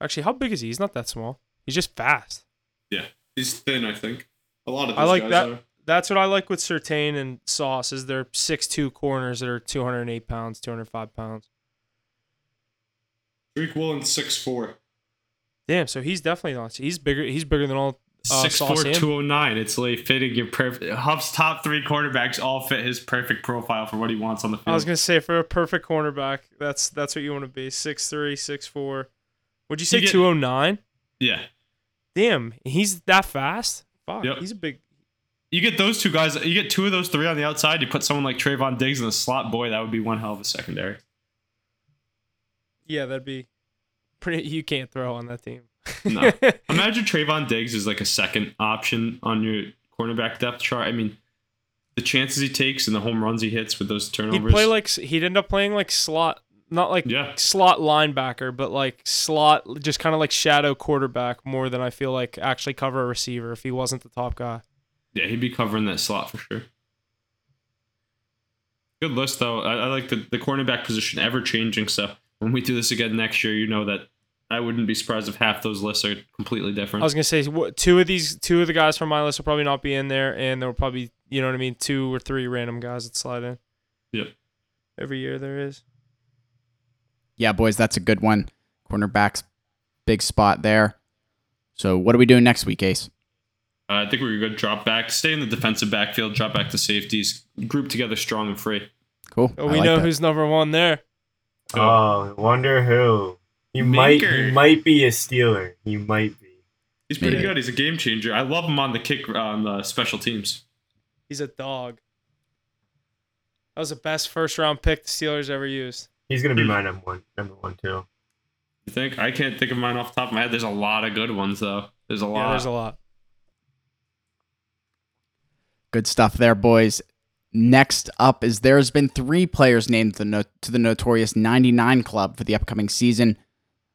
Actually, how big is he? He's not that small. He's just fast. Yeah. He's thin, I think. A lot of I like that. That's what I like with Surtain and Sauce is they're six two corners that are 208 pounds, 205 pounds. Greek Woolen six four. Damn, so he's definitely not. He's bigger. He's bigger than all. Uh, Six Sauce four and- two oh nine. It's like fitting your perfect. Huff's top three quarterbacks all fit his perfect profile for what he wants on the field. I was gonna say for a perfect cornerback, that's that's what you want to be. 6'3", 6'4". Would you say 209? Yeah, Damn, he's that fast. Fuck, Yep. he's a big. you get those two guys. You get two of those three on the outside. You put someone like Trevon Diggs in the slot. Boy, that would be one hell of a secondary. Yeah, that'd be pretty. You can't throw on that team. No. Imagine Trevon Diggs is like a second option on your cornerback depth chart. I mean, the chances he takes and the home runs he hits with those turnovers. He'd play like he'd end up playing like slot, not like Yeah. slot linebacker, but like slot, just kind of like shadow quarterback more than I feel like actually cover a receiver if he wasn't the top guy. Yeah, he'd be covering that slot for sure. Good list though. I, I like the, the cornerback position ever changing. So when we do this again next year, you know that I wouldn't be surprised if half those lists are completely different. I was gonna say two of these, two of the guys from my list will probably not be in there, and there will probably, you know what I mean, two or three random guys that slide in. Yep. Every year there is. Yeah, boys, that's a good one. Cornerbacks, big spot there. So what are we doing next week, Ace? Uh, I think we're going to Drop back, stay in the defensive backfield, drop back to safeties, group together strong and free. Cool. Oh, we like know that. who's number one there. Oh, wonder who. He might. He might be a Steeler. He might be. He's pretty Yeah. good. He's a game changer. I love him on the kick on the special teams. He's a dog. That was the best first round pick the Steelers ever used. He's gonna Hmm. be my number one. Number one too. You think? I can't think of mine off the top of my head. There's a lot of good ones though. There's a lot. Yeah, there's a lot. Good stuff there, boys. Next up is there's been three players named to the, no- to the notorious 99 club for the upcoming season.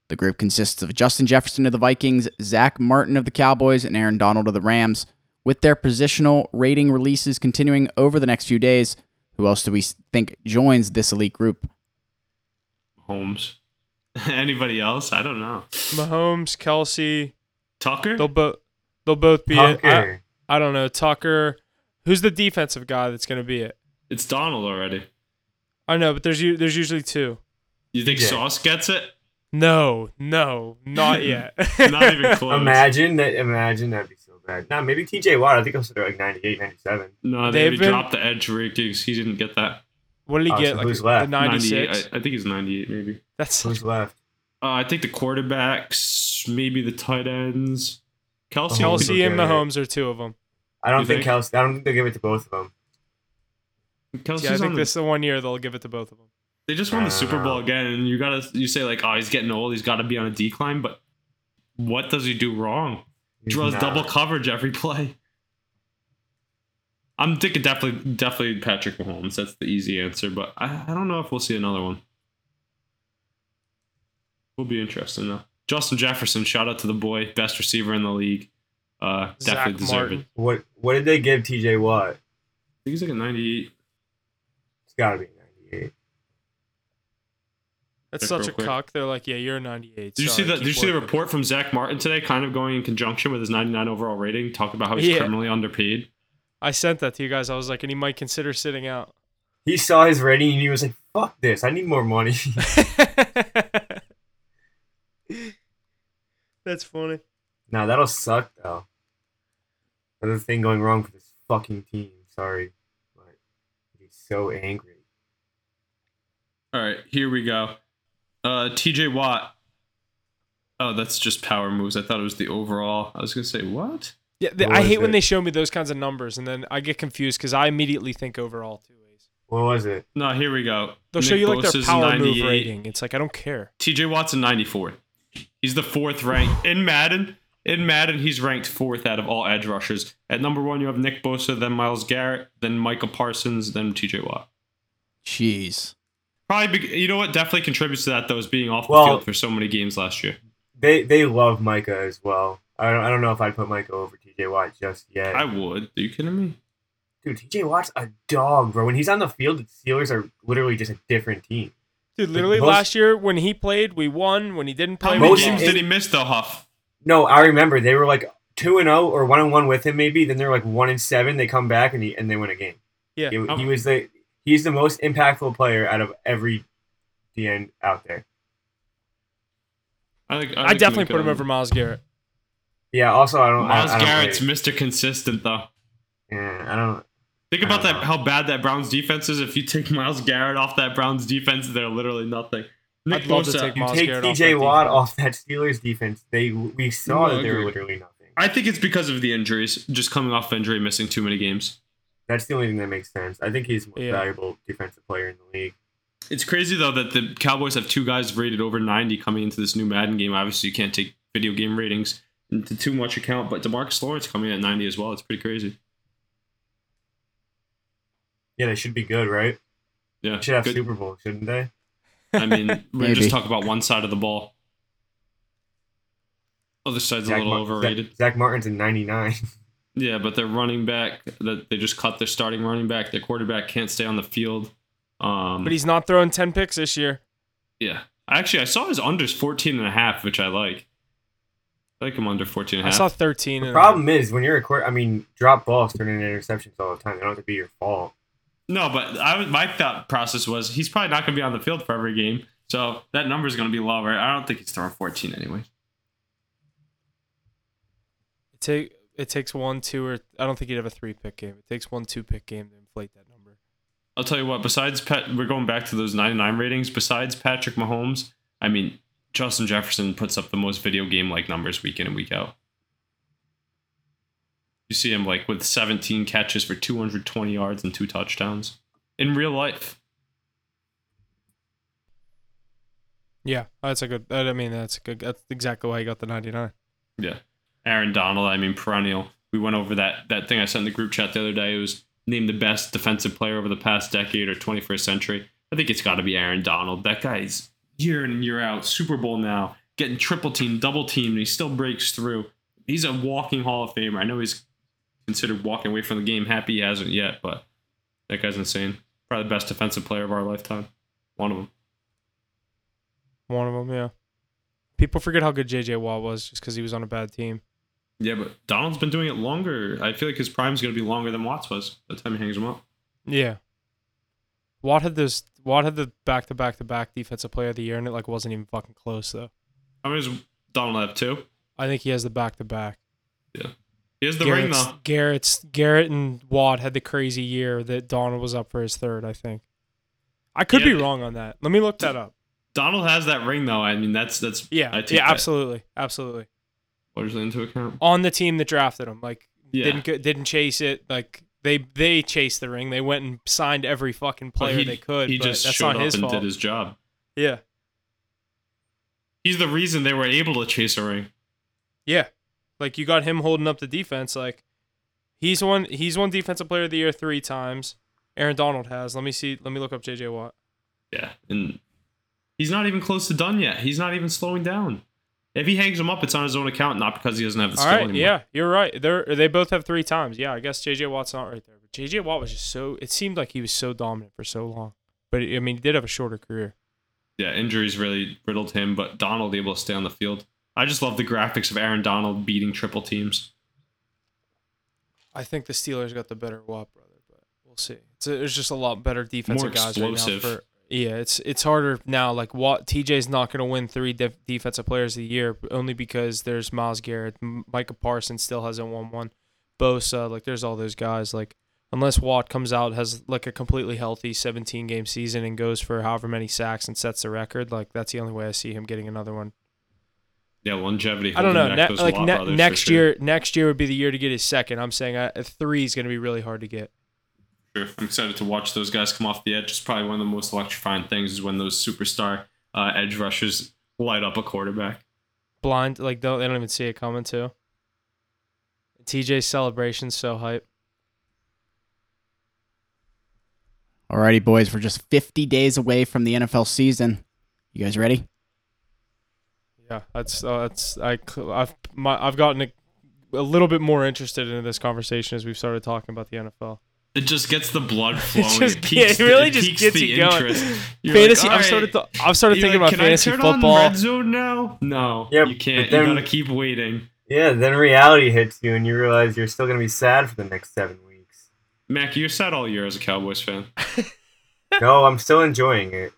The group consists of Justin Jefferson of the Vikings, Zach Martin of the Cowboys, and Aaron Donald of the Rams. With their positional rating releases continuing over the next few days, who else do we think joins this elite group? Holmes. Anybody else? I don't know. Mahomes, Kelce, Tucker? they'll both they'll both be it. I, I don't know Tucker. Who's the defensive guy that's going to be it? It's Donald already. I know, but there's there's usually two. You think Yeah. Sauce gets it? No, no, not yet. Not even close. Imagine that. Imagine that'd be so bad. Nah, maybe TJ Watt. I think I'll sit like 98, 97. No, they They've already been- dropped the edge rankings. He didn't get that. What did he Oh, get? so like who's the left? 96. 98. I, I think he's 98, maybe. That's Who's left? Uh, I think the quarterbacks, maybe the tight ends. Kelce. Kelce and Okay. Mahomes are two of them. I don't You think think? Kelce. I don't think they'll give it to both of them. Kelce's Yeah, I think the- this is the one year they'll give it to both of them. They just won the Super Bowl know. again, and you gotta you say like, oh, he's getting old. He's got to be on a decline. But what does he do wrong? He's Draws not. double coverage every play. I'm thinking definitely definitely Patrick Mahomes. That's the easy answer, but I, I don't know if we'll see another one. Will be interesting though. Justin Jefferson, shout out to the boy, best receiver in the league. Uh, Zach definitely deserve Martin. it. What What did they give TJ Watt? I think he's like a 98. It's got to be 98. That's Check such a quick. cuck. They're like, yeah, you're a 98. Did you see the Did you see the report from Zach Martin today? Kind of going in conjunction with his 99 overall rating, talking about how he's Yeah. criminally underpaid. I sent that to you guys. I was like, and he might consider sitting out. He saw his rating and he was like, "Fuck this! I need more money." That's funny. nah, that'll suck though. Another thing going wrong for this fucking team. Sorry, but he's so angry. All right, here we go. Uh, TJ Watt. Oh, that's just power moves. I thought it was the overall. I was gonna say what? Yeah, th- What I was hate when they show me those kinds of numbers, and then I get confused because I immediately think overall two ways. What was it? No, here we go. They'll show you like their power move rating. It's like I don't care. TJ Watt's a 94. He's the fourth ranked in Madden. In Madden, he's ranked fourth out of all edge rushers. At number one, you have Nick Bosa, then Myles Garrett, then Michael Parsons, then TJ Watt. Jeez. Probably, be, you know what? Definitely contributes to that though, is being off the Well- field for so many games last year. They they love Micah as well. I don't I don't know if I'd put Micah over TJ Watt just yet. I would. Are you kidding me? Dude, TJ Watt's a dog, bro. When he's on the field, the Steelers are literally just a different team. Dude, literally most- last year when he played, we won. When he didn't How play, many Most- games did he miss though, Huff? No, I remember they were like two and zero or one and one with him maybe. Then they're like one and seven. They come back and he and they win a game. Yeah. he, Um, he was the he's the most impactful player out of every DN out there. I, think, I definitely put him over Myles Garrett. Yeah. Also, I don't. Myles I, I don't Garrett's really- Mr. Consistent though. yeah, I don't. Think I about don't that. know. How bad that Browns defense is. If you take Myles Garrett off that Browns defense, they're literally nothing. Nick I'd love to Bosa, take You Myles take Garrett off TJ Watt defense. off that Steelers defense. They we saw No, that they were literally nothing. I think it's because of the injuries, just coming off injury, missing too many games. That's the only thing that makes sense. I think he's the most Yeah. valuable defensive player in the league. It's crazy though that the Cowboys have two guys rated over 90 coming into this new Madden game. Obviously, you can't take video game ratings into too much account, but Demarcus Lawrence coming at 90 as well. It's pretty crazy. Yeah, they should be good, right? Yeah, They should have good. Super Bowl, shouldn't they? I mean, we're just talk about one side of the ball. Other side's a little Mar- overrated. Zach, Zach Martin's in 99. Yeah, but their running back that they just cut their starting running back. Their quarterback can't stay on the field. Um, But he's not throwing 10 picks this year. yeah. Actually, I saw his unders 14 and a half, which I like. I like him under 14 and I a half. saw 13. The and problem is when you're a quarter. I mean, drop balls turn into interceptions all the time. They don't have to be your fault. No, but I was, my thought process was he's probably not going to be on the field for every game, so that number is going to be lower. I don't think he's throwing 14 anyway. It, take, it takes one, two, or I don't think he'd have a three pick game. It takes one, two pick game to inflate that number. I'll tell you what. Besides, Pat, we're going back to those 99 ratings. Besides Patrick Mahomes, I mean, Justin Jefferson puts up the most video game like numbers week in and week out. You see him like with 17 catches for 220 yards and two touchdowns in real life. Yeah, that's a good. I mean, that's a good. That's exactly why he got the 99. Yeah. Aaron Donald, I mean, perennial. We we went over that that thing I sent in the group chat the other day. It was named the best defensive player over the past decade or 21st century. I think it's got to be Aaron Donald. That guy's year in and year out, Super Bowl now, getting triple team, double team, and he still breaks through. He's a walking Hall of Famer. I know he's considered walking away from the game. Happy he hasn't yet, but that guy's insane. Probably the best defensive player of our lifetime. One of them. One of them, yeah. People forget how good JJ Watt was just because he was on a bad team. Yeah, but Donald's been doing it longer. I feel like his prime's going to be longer than Watts was by the time he hangs him up. Yeah. Watt had this. Watt had the back to back to back defensive player of the year, and it like wasn't even fucking close though. How many does Donald have? Two? I think he has the back to back. Yeah. He has the ring, though. Garrett's Garrett and Watt had the crazy year that Donald was up for his third. I think. I could be wrong on that. Let me look that up. Donald has that ring, though. I mean, that's that's Yeah, yeah, that absolutely, absolutely. largely into account. On the team that drafted him, like Yeah, didn't didn't chase it. Like they they chased the ring. They went and signed every fucking player he, they could. He but just that's showed not up his and fault. did his job. Yeah, He's the reason they were able to chase a ring. yeah. Like you got him holding up the defense. Like he's one he's one defensive player of the year three times. Aaron Donald has. Let me see. Let me look up JJ Watt. Yeah, and he's not even close to done yet. He's not even slowing down. If he hangs him up, it's on his own account, not because he doesn't have the All skill right, anymore. yeah, you're right. They they both have three times. Yeah, I guess JJ Watt's not right there, but JJ Watt was just so. It seemed like he was so dominant for so long, but I mean, he did have a shorter career. yeah, injuries really riddled him, but Donald able to stay on the field. I just love the graphics of Aaron Donald beating triple teams. I think the Steelers got the better Watt brother, but we'll see. It's a, there's just a lot better defensive More guys right explosive. now. For, yeah, it's it's harder now. Like Watt, TJ's not going to win three def- defensive players of the year only because there's Myles Garrett, Micah Parsons still hasn't won one. Bosa, like there's all those guys. Like unless Watt comes out has like a completely healthy 17 game season and goes for however many sacks and sets the record, like that's the only way I see him getting another one. Yeah, longevity. I don't know. Ne- like ne- next sure. year, next year would be the year to get his second. I'm saying uh, a three is going to be really hard to get. Sure. I'm excited to watch those guys come off the edge. It's probably one of the most electrifying things is when those superstar uh, edge rushers light up a quarterback. blind like don't, they don't even see it coming too tj's celebration's so hype Alrighty, boys, we're just 50 days away from the NFL season. You guys ready? yeah that's uh, that's I I've my, i've gotten a, a little bit more interested in this conversation as we've started talking about the nfl It just gets the blood flowing. just- it, piques yeah, it really the, just piques gets the you going. interest. You're fantasy like, i've started th- i've started You're thinking like, about Can I fantasy turn on football red zone now? No, Yeah, you can't. then- you gotta keep waiting. Yeah, then reality hits you and you realize you're still gonna be sad for the next seven weeks. Mac, you're sad all year as a Cowboys fan. No, I'm still enjoying it.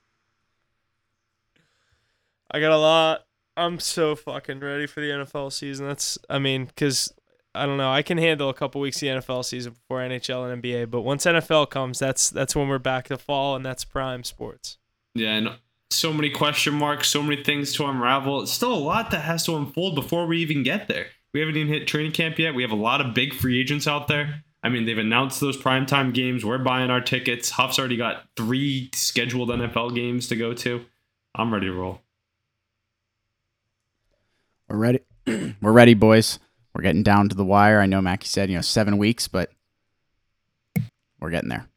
i got a lot i'm so fucking ready for the nfl season that's i mean because I don't know. I can handle a couple weeks of the NFL season before NHL and NBA, but once NFL comes, that's that's when we're back to fall, and that's prime sports. Yeah, and so many question marks, so many things to unravel. It's still a lot that has to unfold before we even get there. We haven't even hit training camp yet. We have a lot of big free agents out there. I mean, they've announced those primetime games. We're buying our tickets. Huff's already got three scheduled NFL games to go to. I'm ready to roll. We're ready. we're ready, boys. We're getting down to the wire. I know Mackey said, you know, seven weeks, but we're getting there.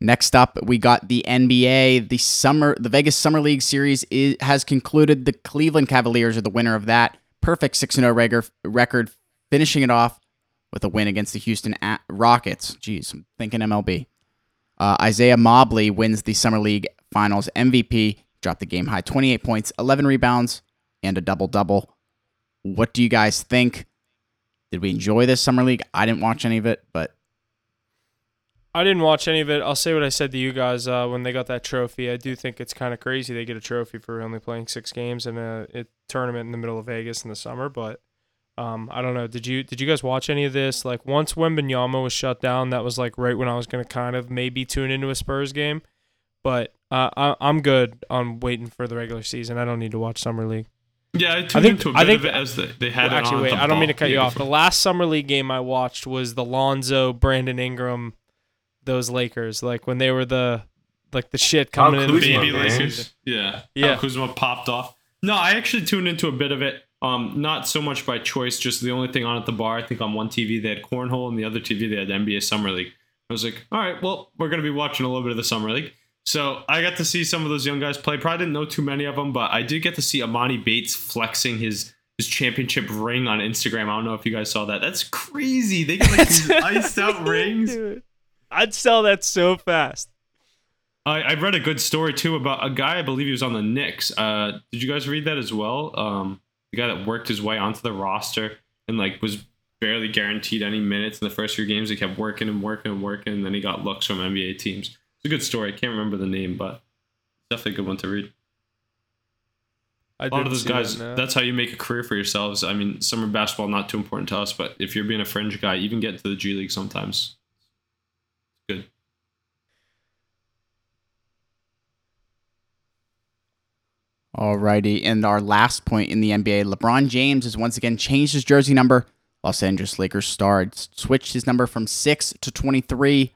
Next up, we got the NBA. The summer, the Vegas Summer League Series is, has concluded. The Cleveland Cavaliers are the winner of that. Perfect six and zero record, record, finishing it off with a win against the Houston Rockets. Jeez, I'm thinking MLB. Uh, Isaiah Mobley wins the Summer League Finals MVP. Dropped the game high 28 points, 11 rebounds, and a double double. What do you guys think? Did we enjoy this Summer League? I didn't watch any of it, but I didn't watch any of it. I'll say what I said to you guys uh, when they got that trophy. I do think it's kind of crazy they get a trophy for only playing six games in a, a tournament in the middle of Vegas in the summer. But um, I don't know. Did you did you guys watch any of this? Like once Wembanyama was shut down, that was like right when I was gonna kind of maybe tune into a Spurs game. But uh, I, I'm good on waiting for the regular season. I don't need to watch summer league. Yeah, I tuned I think- into a bit I think- of it as the, they had Well, it actually, on wait. the I don't mean to cut you year off. The last summer league game I watched was the Lonzo, Brandon Ingram, those Lakers. Like when they were the like the shit coming in. Kuzma, baby. Lakers. Yeah. Yeah. How Kuzma popped off. No, I actually tuned into a bit of it. Um, not so much by choice, just the only thing on at the bar. I think on one TV they had cornhole, and the other TV they had NBA Summer League. I was like, all right, well, we're gonna be watching a little bit of the Summer League. So I got to see some of those young guys play. Probably didn't know too many of them, but I did get to see Emoni Bates flexing his his championship ring on Instagram. I don't know if you guys saw that. That's crazy. They get like these iced out rings. Dude, I'd sell that so fast. I, I read a good story too about a guy. I believe he was on the Knicks. Uh, did you guys read that as well? Um, the guy that worked his way onto the roster and like was barely guaranteed any minutes in the first few games. He kept working and working and working, and then he got looks from NBA teams. It's a good story. I can't remember the name, but definitely a good one to read. I A lot of those guys, that that's how you make a career for yourselves. I mean, summer basketball not too important to us, but if you're being a fringe guy, even get into the G League sometimes. Good. Alrighty, and our last point in the NBA, LeBron James has once again changed his jersey number. Los Angeles Lakers star switched his number from six to twenty-three.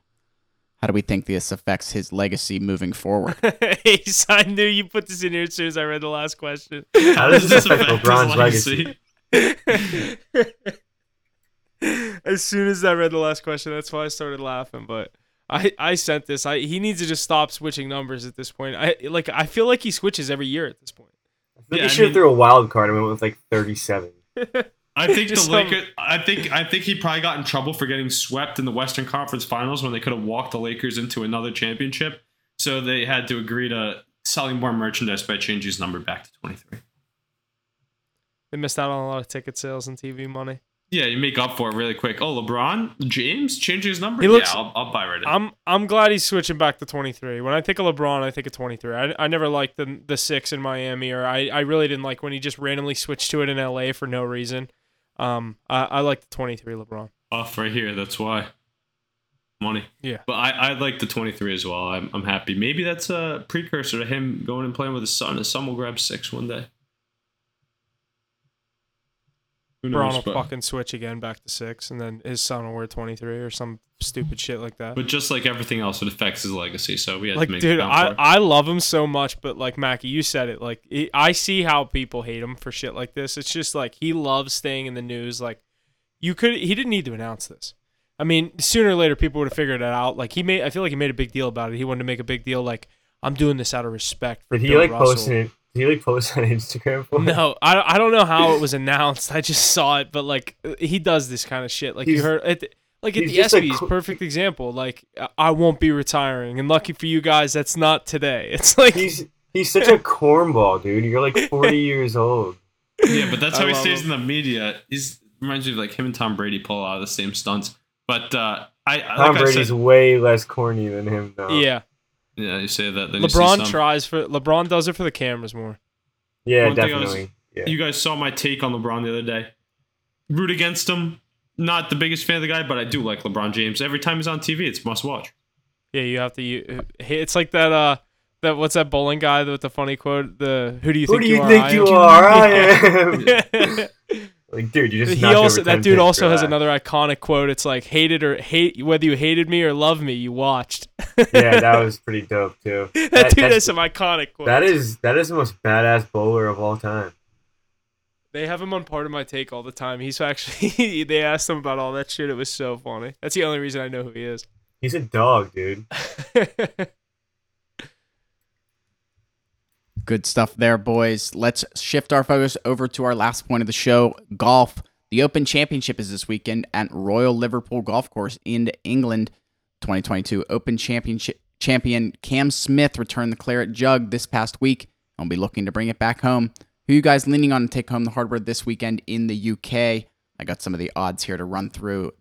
How do we think this affects his legacy moving forward? Ace, I knew you put this in here as soon as I read the last question. How does this affect affect LeBron's legacy? as soon as I read the last question, that's why I started laughing. But I, I sent this. I he needs to just stop switching numbers at this point. I like I feel like he switches every year at this point. I think Yeah, he should have threw a wild card and went with like 37. I think the Lakers. I think I think he probably got in trouble for getting swept in the Western Conference Finals when they could have walked the Lakers into another championship. So they had to agree to selling more merchandise by changing his number back to twenty three. They missed out on a lot of ticket sales and TV money. Yeah, you make up for it really quick. Oh, LeBron James changing his number. He looks- yeah, I'll, I'll buy right in. I'm I'm glad he's switching back to 23. When I think of LeBron, I think of 23. I, I never liked the the six in Miami, or I, I really didn't like when he just randomly switched to it in LA for no reason. Um, I, I like the 23 LeBron. Off right here. That's why. Money. Yeah. But I, I like the 23 as well. I'm, I'm happy. Maybe that's a precursor to him going and playing with his son. His son will grab six one day. Who LeBron knows? will But, fucking switch again back to six, and then his son will wear 23 or some stupid shit like that. but just like everything else, it affects his legacy. So we had like to make dude it down I, for. I love him so much but like mackey you said it like it, i see how people hate him for shit like this it's just like he loves staying in the news like you could he didn't need to announce this i mean sooner or later people would have figured it out like he made i feel like he made a big deal about it he wanted to make a big deal like i'm doing this out of respect for Did he Bill like Russell. post it? Did he like post on Instagram for no I, I don't know how it was announced i just saw it but like he does this kind of shit like you heard it like at the just ESPYS, co- perfect example. Like I won't be retiring, and lucky for you guys, that's not today. It's like He's he's such a cornball, dude. You're like 40 years old. yeah, but that's I how he stays him. in the media. He's reminds me of like him and Tom Brady pull a lot of the same stunts. But uh, I I- Tom like I Brady's said, way less corny than him, though. yeah. Yeah, you say that. Then you see LeBron some. tries for LeBron does it for the cameras more. Yeah, One thing I was- definitely. yeah. You guys saw my take on LeBron the other day. Root against him. Not the biggest fan of the guy, but I do like LeBron James. Every time he's on TV, it's must watch. Yeah, you have to. You, it's like that. Uh, that what's that bowling guy with the funny quote? The who do you Who think do you you are? think I you am." are? I am. Yeah. like, dude, you just he also that dude also has that. another iconic quote. It's like hated or hate whether you hated me or love me, you watched. yeah, that was pretty dope too. that, that- dude has some iconic quotes. That is that is the most badass bowler of all time. They have him on part of my take all the time. He's actually they asked him about all that shit. It was so funny. That's the only reason I know who he is. He's a dog, dude. Good stuff there, boys. Let's shift our focus over to our last point of the show golf. The Open Championship is this weekend at Royal Liverpool Golf Course in England. 2022 Open Championship champion Cam Smith returned the claret jug this past week and will be looking to bring it back home. Who you guys leaning on to take home the hardware this weekend in the UK? I got some of the odds here to run through.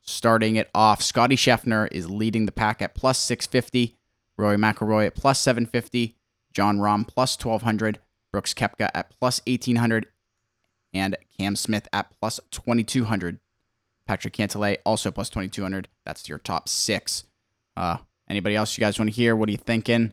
Starting it off, Scottie Scheffler is leading the pack at plus 650, Rory McIlroy at plus 750, Jon Rahm plus 1200, Brooks Koepka at plus 1800, and Cam Smith at plus 2200. Patrick Cantlay also plus 2200. That's your top six. Uh, anybody else you guys want to hear? What are you thinking?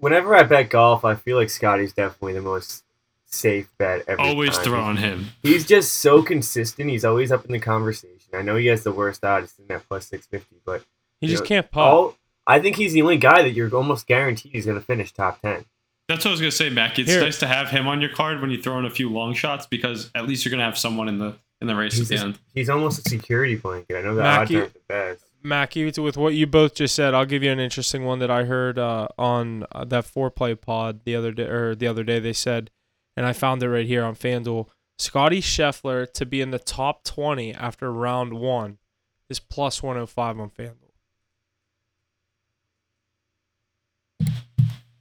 Whenever I bet golf, I feel like Scottie's definitely the most safe bet every Always time. throwing him. He's just so consistent. He's always up in the conversation. I know he has the worst odds in that plus six fifty, but he just know, can't putt. all I think he's the only guy that you're almost guaranteed he's going to finish top ten. That's what I was gonna say, Mac. It's Here. nice to have him on your card when you throw in a few long shots because at least you're gonna have someone in the in the race He's, at the just- end. he's almost a security blanket. I know the Mackey- odds aren't the best. Mackey, with- with what you both just said, I'll give you an interesting one that I heard uh, on uh, that foreplay pod the other day. Or the other day, they said, and I found it right here on FanDuel. Scottie Scheffler to be in the top twenty after round one is plus one hundred five on FanDuel.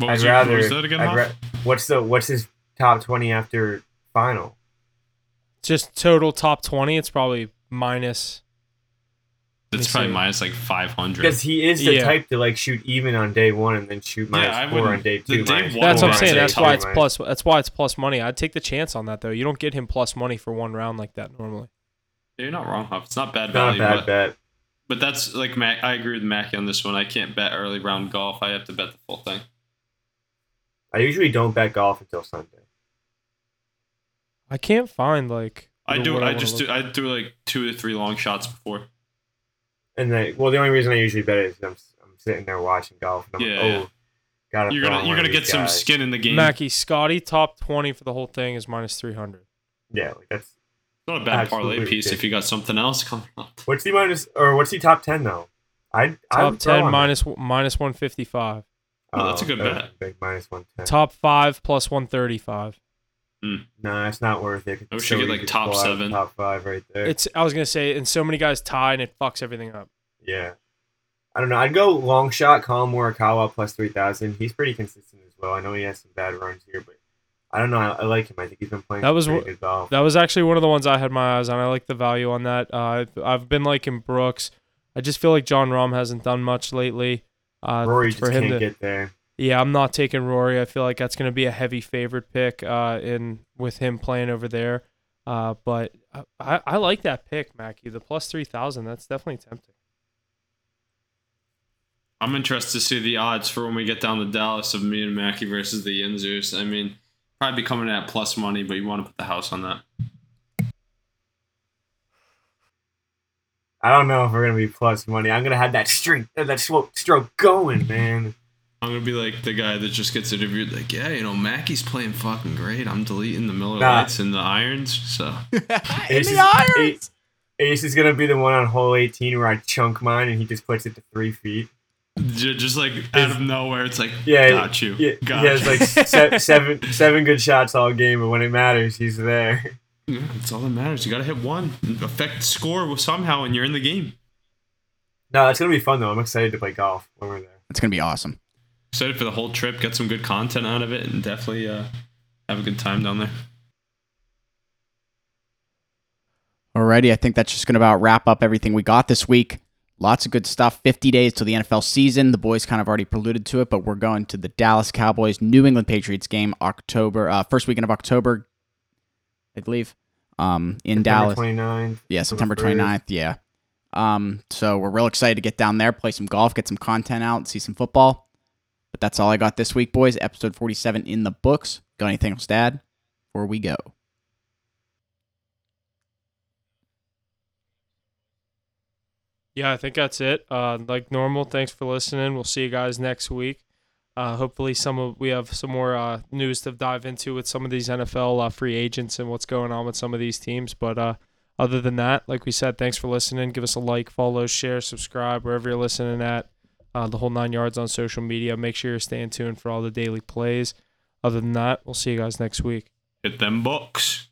What I'd was, your, what rather. was that again? I'd ra- what's the what's his top twenty after final? Just total top twenty, it's probably minus. it's probably see. minus like 500. Because he is the Yeah. type to like shoot even on day one and then shoot minus I four on wouldn't- day the two. day minus one That's what I'm saying. That's why it's minus- plus. That's why it's plus money. I'd take the chance on that though. You don't get him plus money for one round like that normally. You're not wrong, Huff. It's not bad Not a value, bad but, bet. but that's like Mac. I agree with Mackey on this one. I can't bet early round golf. I have to bet the full thing. I usually don't bet golf until Sunday. I can't find like. I do. what I just look do. I do like two to three long shots before. And then, well, the only reason I usually bet is I'm, I'm sitting there watching golf and I'm Yeah, like, yeah. oh, gotta You're gonna you're gonna get these some guys. skin in the game. Mackey Scottie top twenty for the whole thing is minus three hundred. Yeah, like that's not a bad parlay Absolutely piece if you got something else coming up. what's he minus or what's he top ten though? I Top ten minus minus one fifty five. Oh, that's a good bet. Big minus one ten. Top five plus one thirty five. No, it's not worth it. I wish It's you so get, like, top seven. top five right there. It's I was gonna say, and so many guys tie and it fucks everything up. yeah. I don't know. I'd go long shot Collin Morikawa plus three thousand. He's pretty consistent as well. I know he has some bad runs here, but I don't know. I, I like him. I think he's been playing That was good golf. That was actually one of the ones I had my eyes on. I like the value on that. Uh, I've, I've been liking Brooks. I just feel like Jon Rahm hasn't done much lately. Uh, Rory just for him can't to, get there. yeah, I'm not taking Rory. I feel like that's going to be a heavy favorite pick uh, in with him playing over there. Uh, but I, I, I like that pick, Mackey. The plus three thousand. That's definitely tempting. I'm interested to see the odds for when we get down to Dallas of me and Mackey versus the Yinzers. I mean, probably be coming at plus money, but you want to put the house on that. I don't know if we're gonna be plus money. I'm gonna have that streak, uh, that stroke, stroke going, man. I'm gonna be like the guy that just gets interviewed, like, yeah, you know, Mackey's playing fucking great. I'm deleting the Miller Nah. Lights and the irons. So In Ace the is- irons. Ace is gonna be the one on hole 18 where I chunk mine and he just puts it to three feet. just like out of nowhere, it's like, Yeah, got you. Yeah, got he has like se- seven seven good shots all game, but when it matters, he's there. Yeah, that's all that matters. You gotta hit one, affect score somehow, and you're in the game. No, it's gonna be fun though. I'm excited to play golf when we're there. It's gonna be awesome. Excited for the whole trip, get some good content out of it, and definitely uh, have a good time down there. Alrighty, I think that's just going to about wrap up everything we got this week. Lots of good stuff. 50 days till the NFL season. The boys kind of already preluded to it, but we're going to the Dallas Cowboys New England Patriots game October uh, first weekend of October, I believe. Um, in Dallas. 29th. Yeah, September first. 29th. Yeah. Um, so we're real excited to get down there, play some golf, get some content out, see some football. But that's all I got this week, boys. Episode 47 in the books. Got anything else to add before we go? Yeah, I think that's it. Uh, like normal, thanks for listening. We'll see you guys next week. Uh, hopefully, some of we have some more uh, news to dive into with some of these NFL uh, free agents and what's going on with some of these teams. But uh, other than that, like we said, thanks for listening. Give us a like, follow, share, subscribe wherever you're listening at. Uh, the whole nine yards on social media. Make sure you're staying tuned for all the daily plays. Other than that, we'll see you guys next week. Hit them books.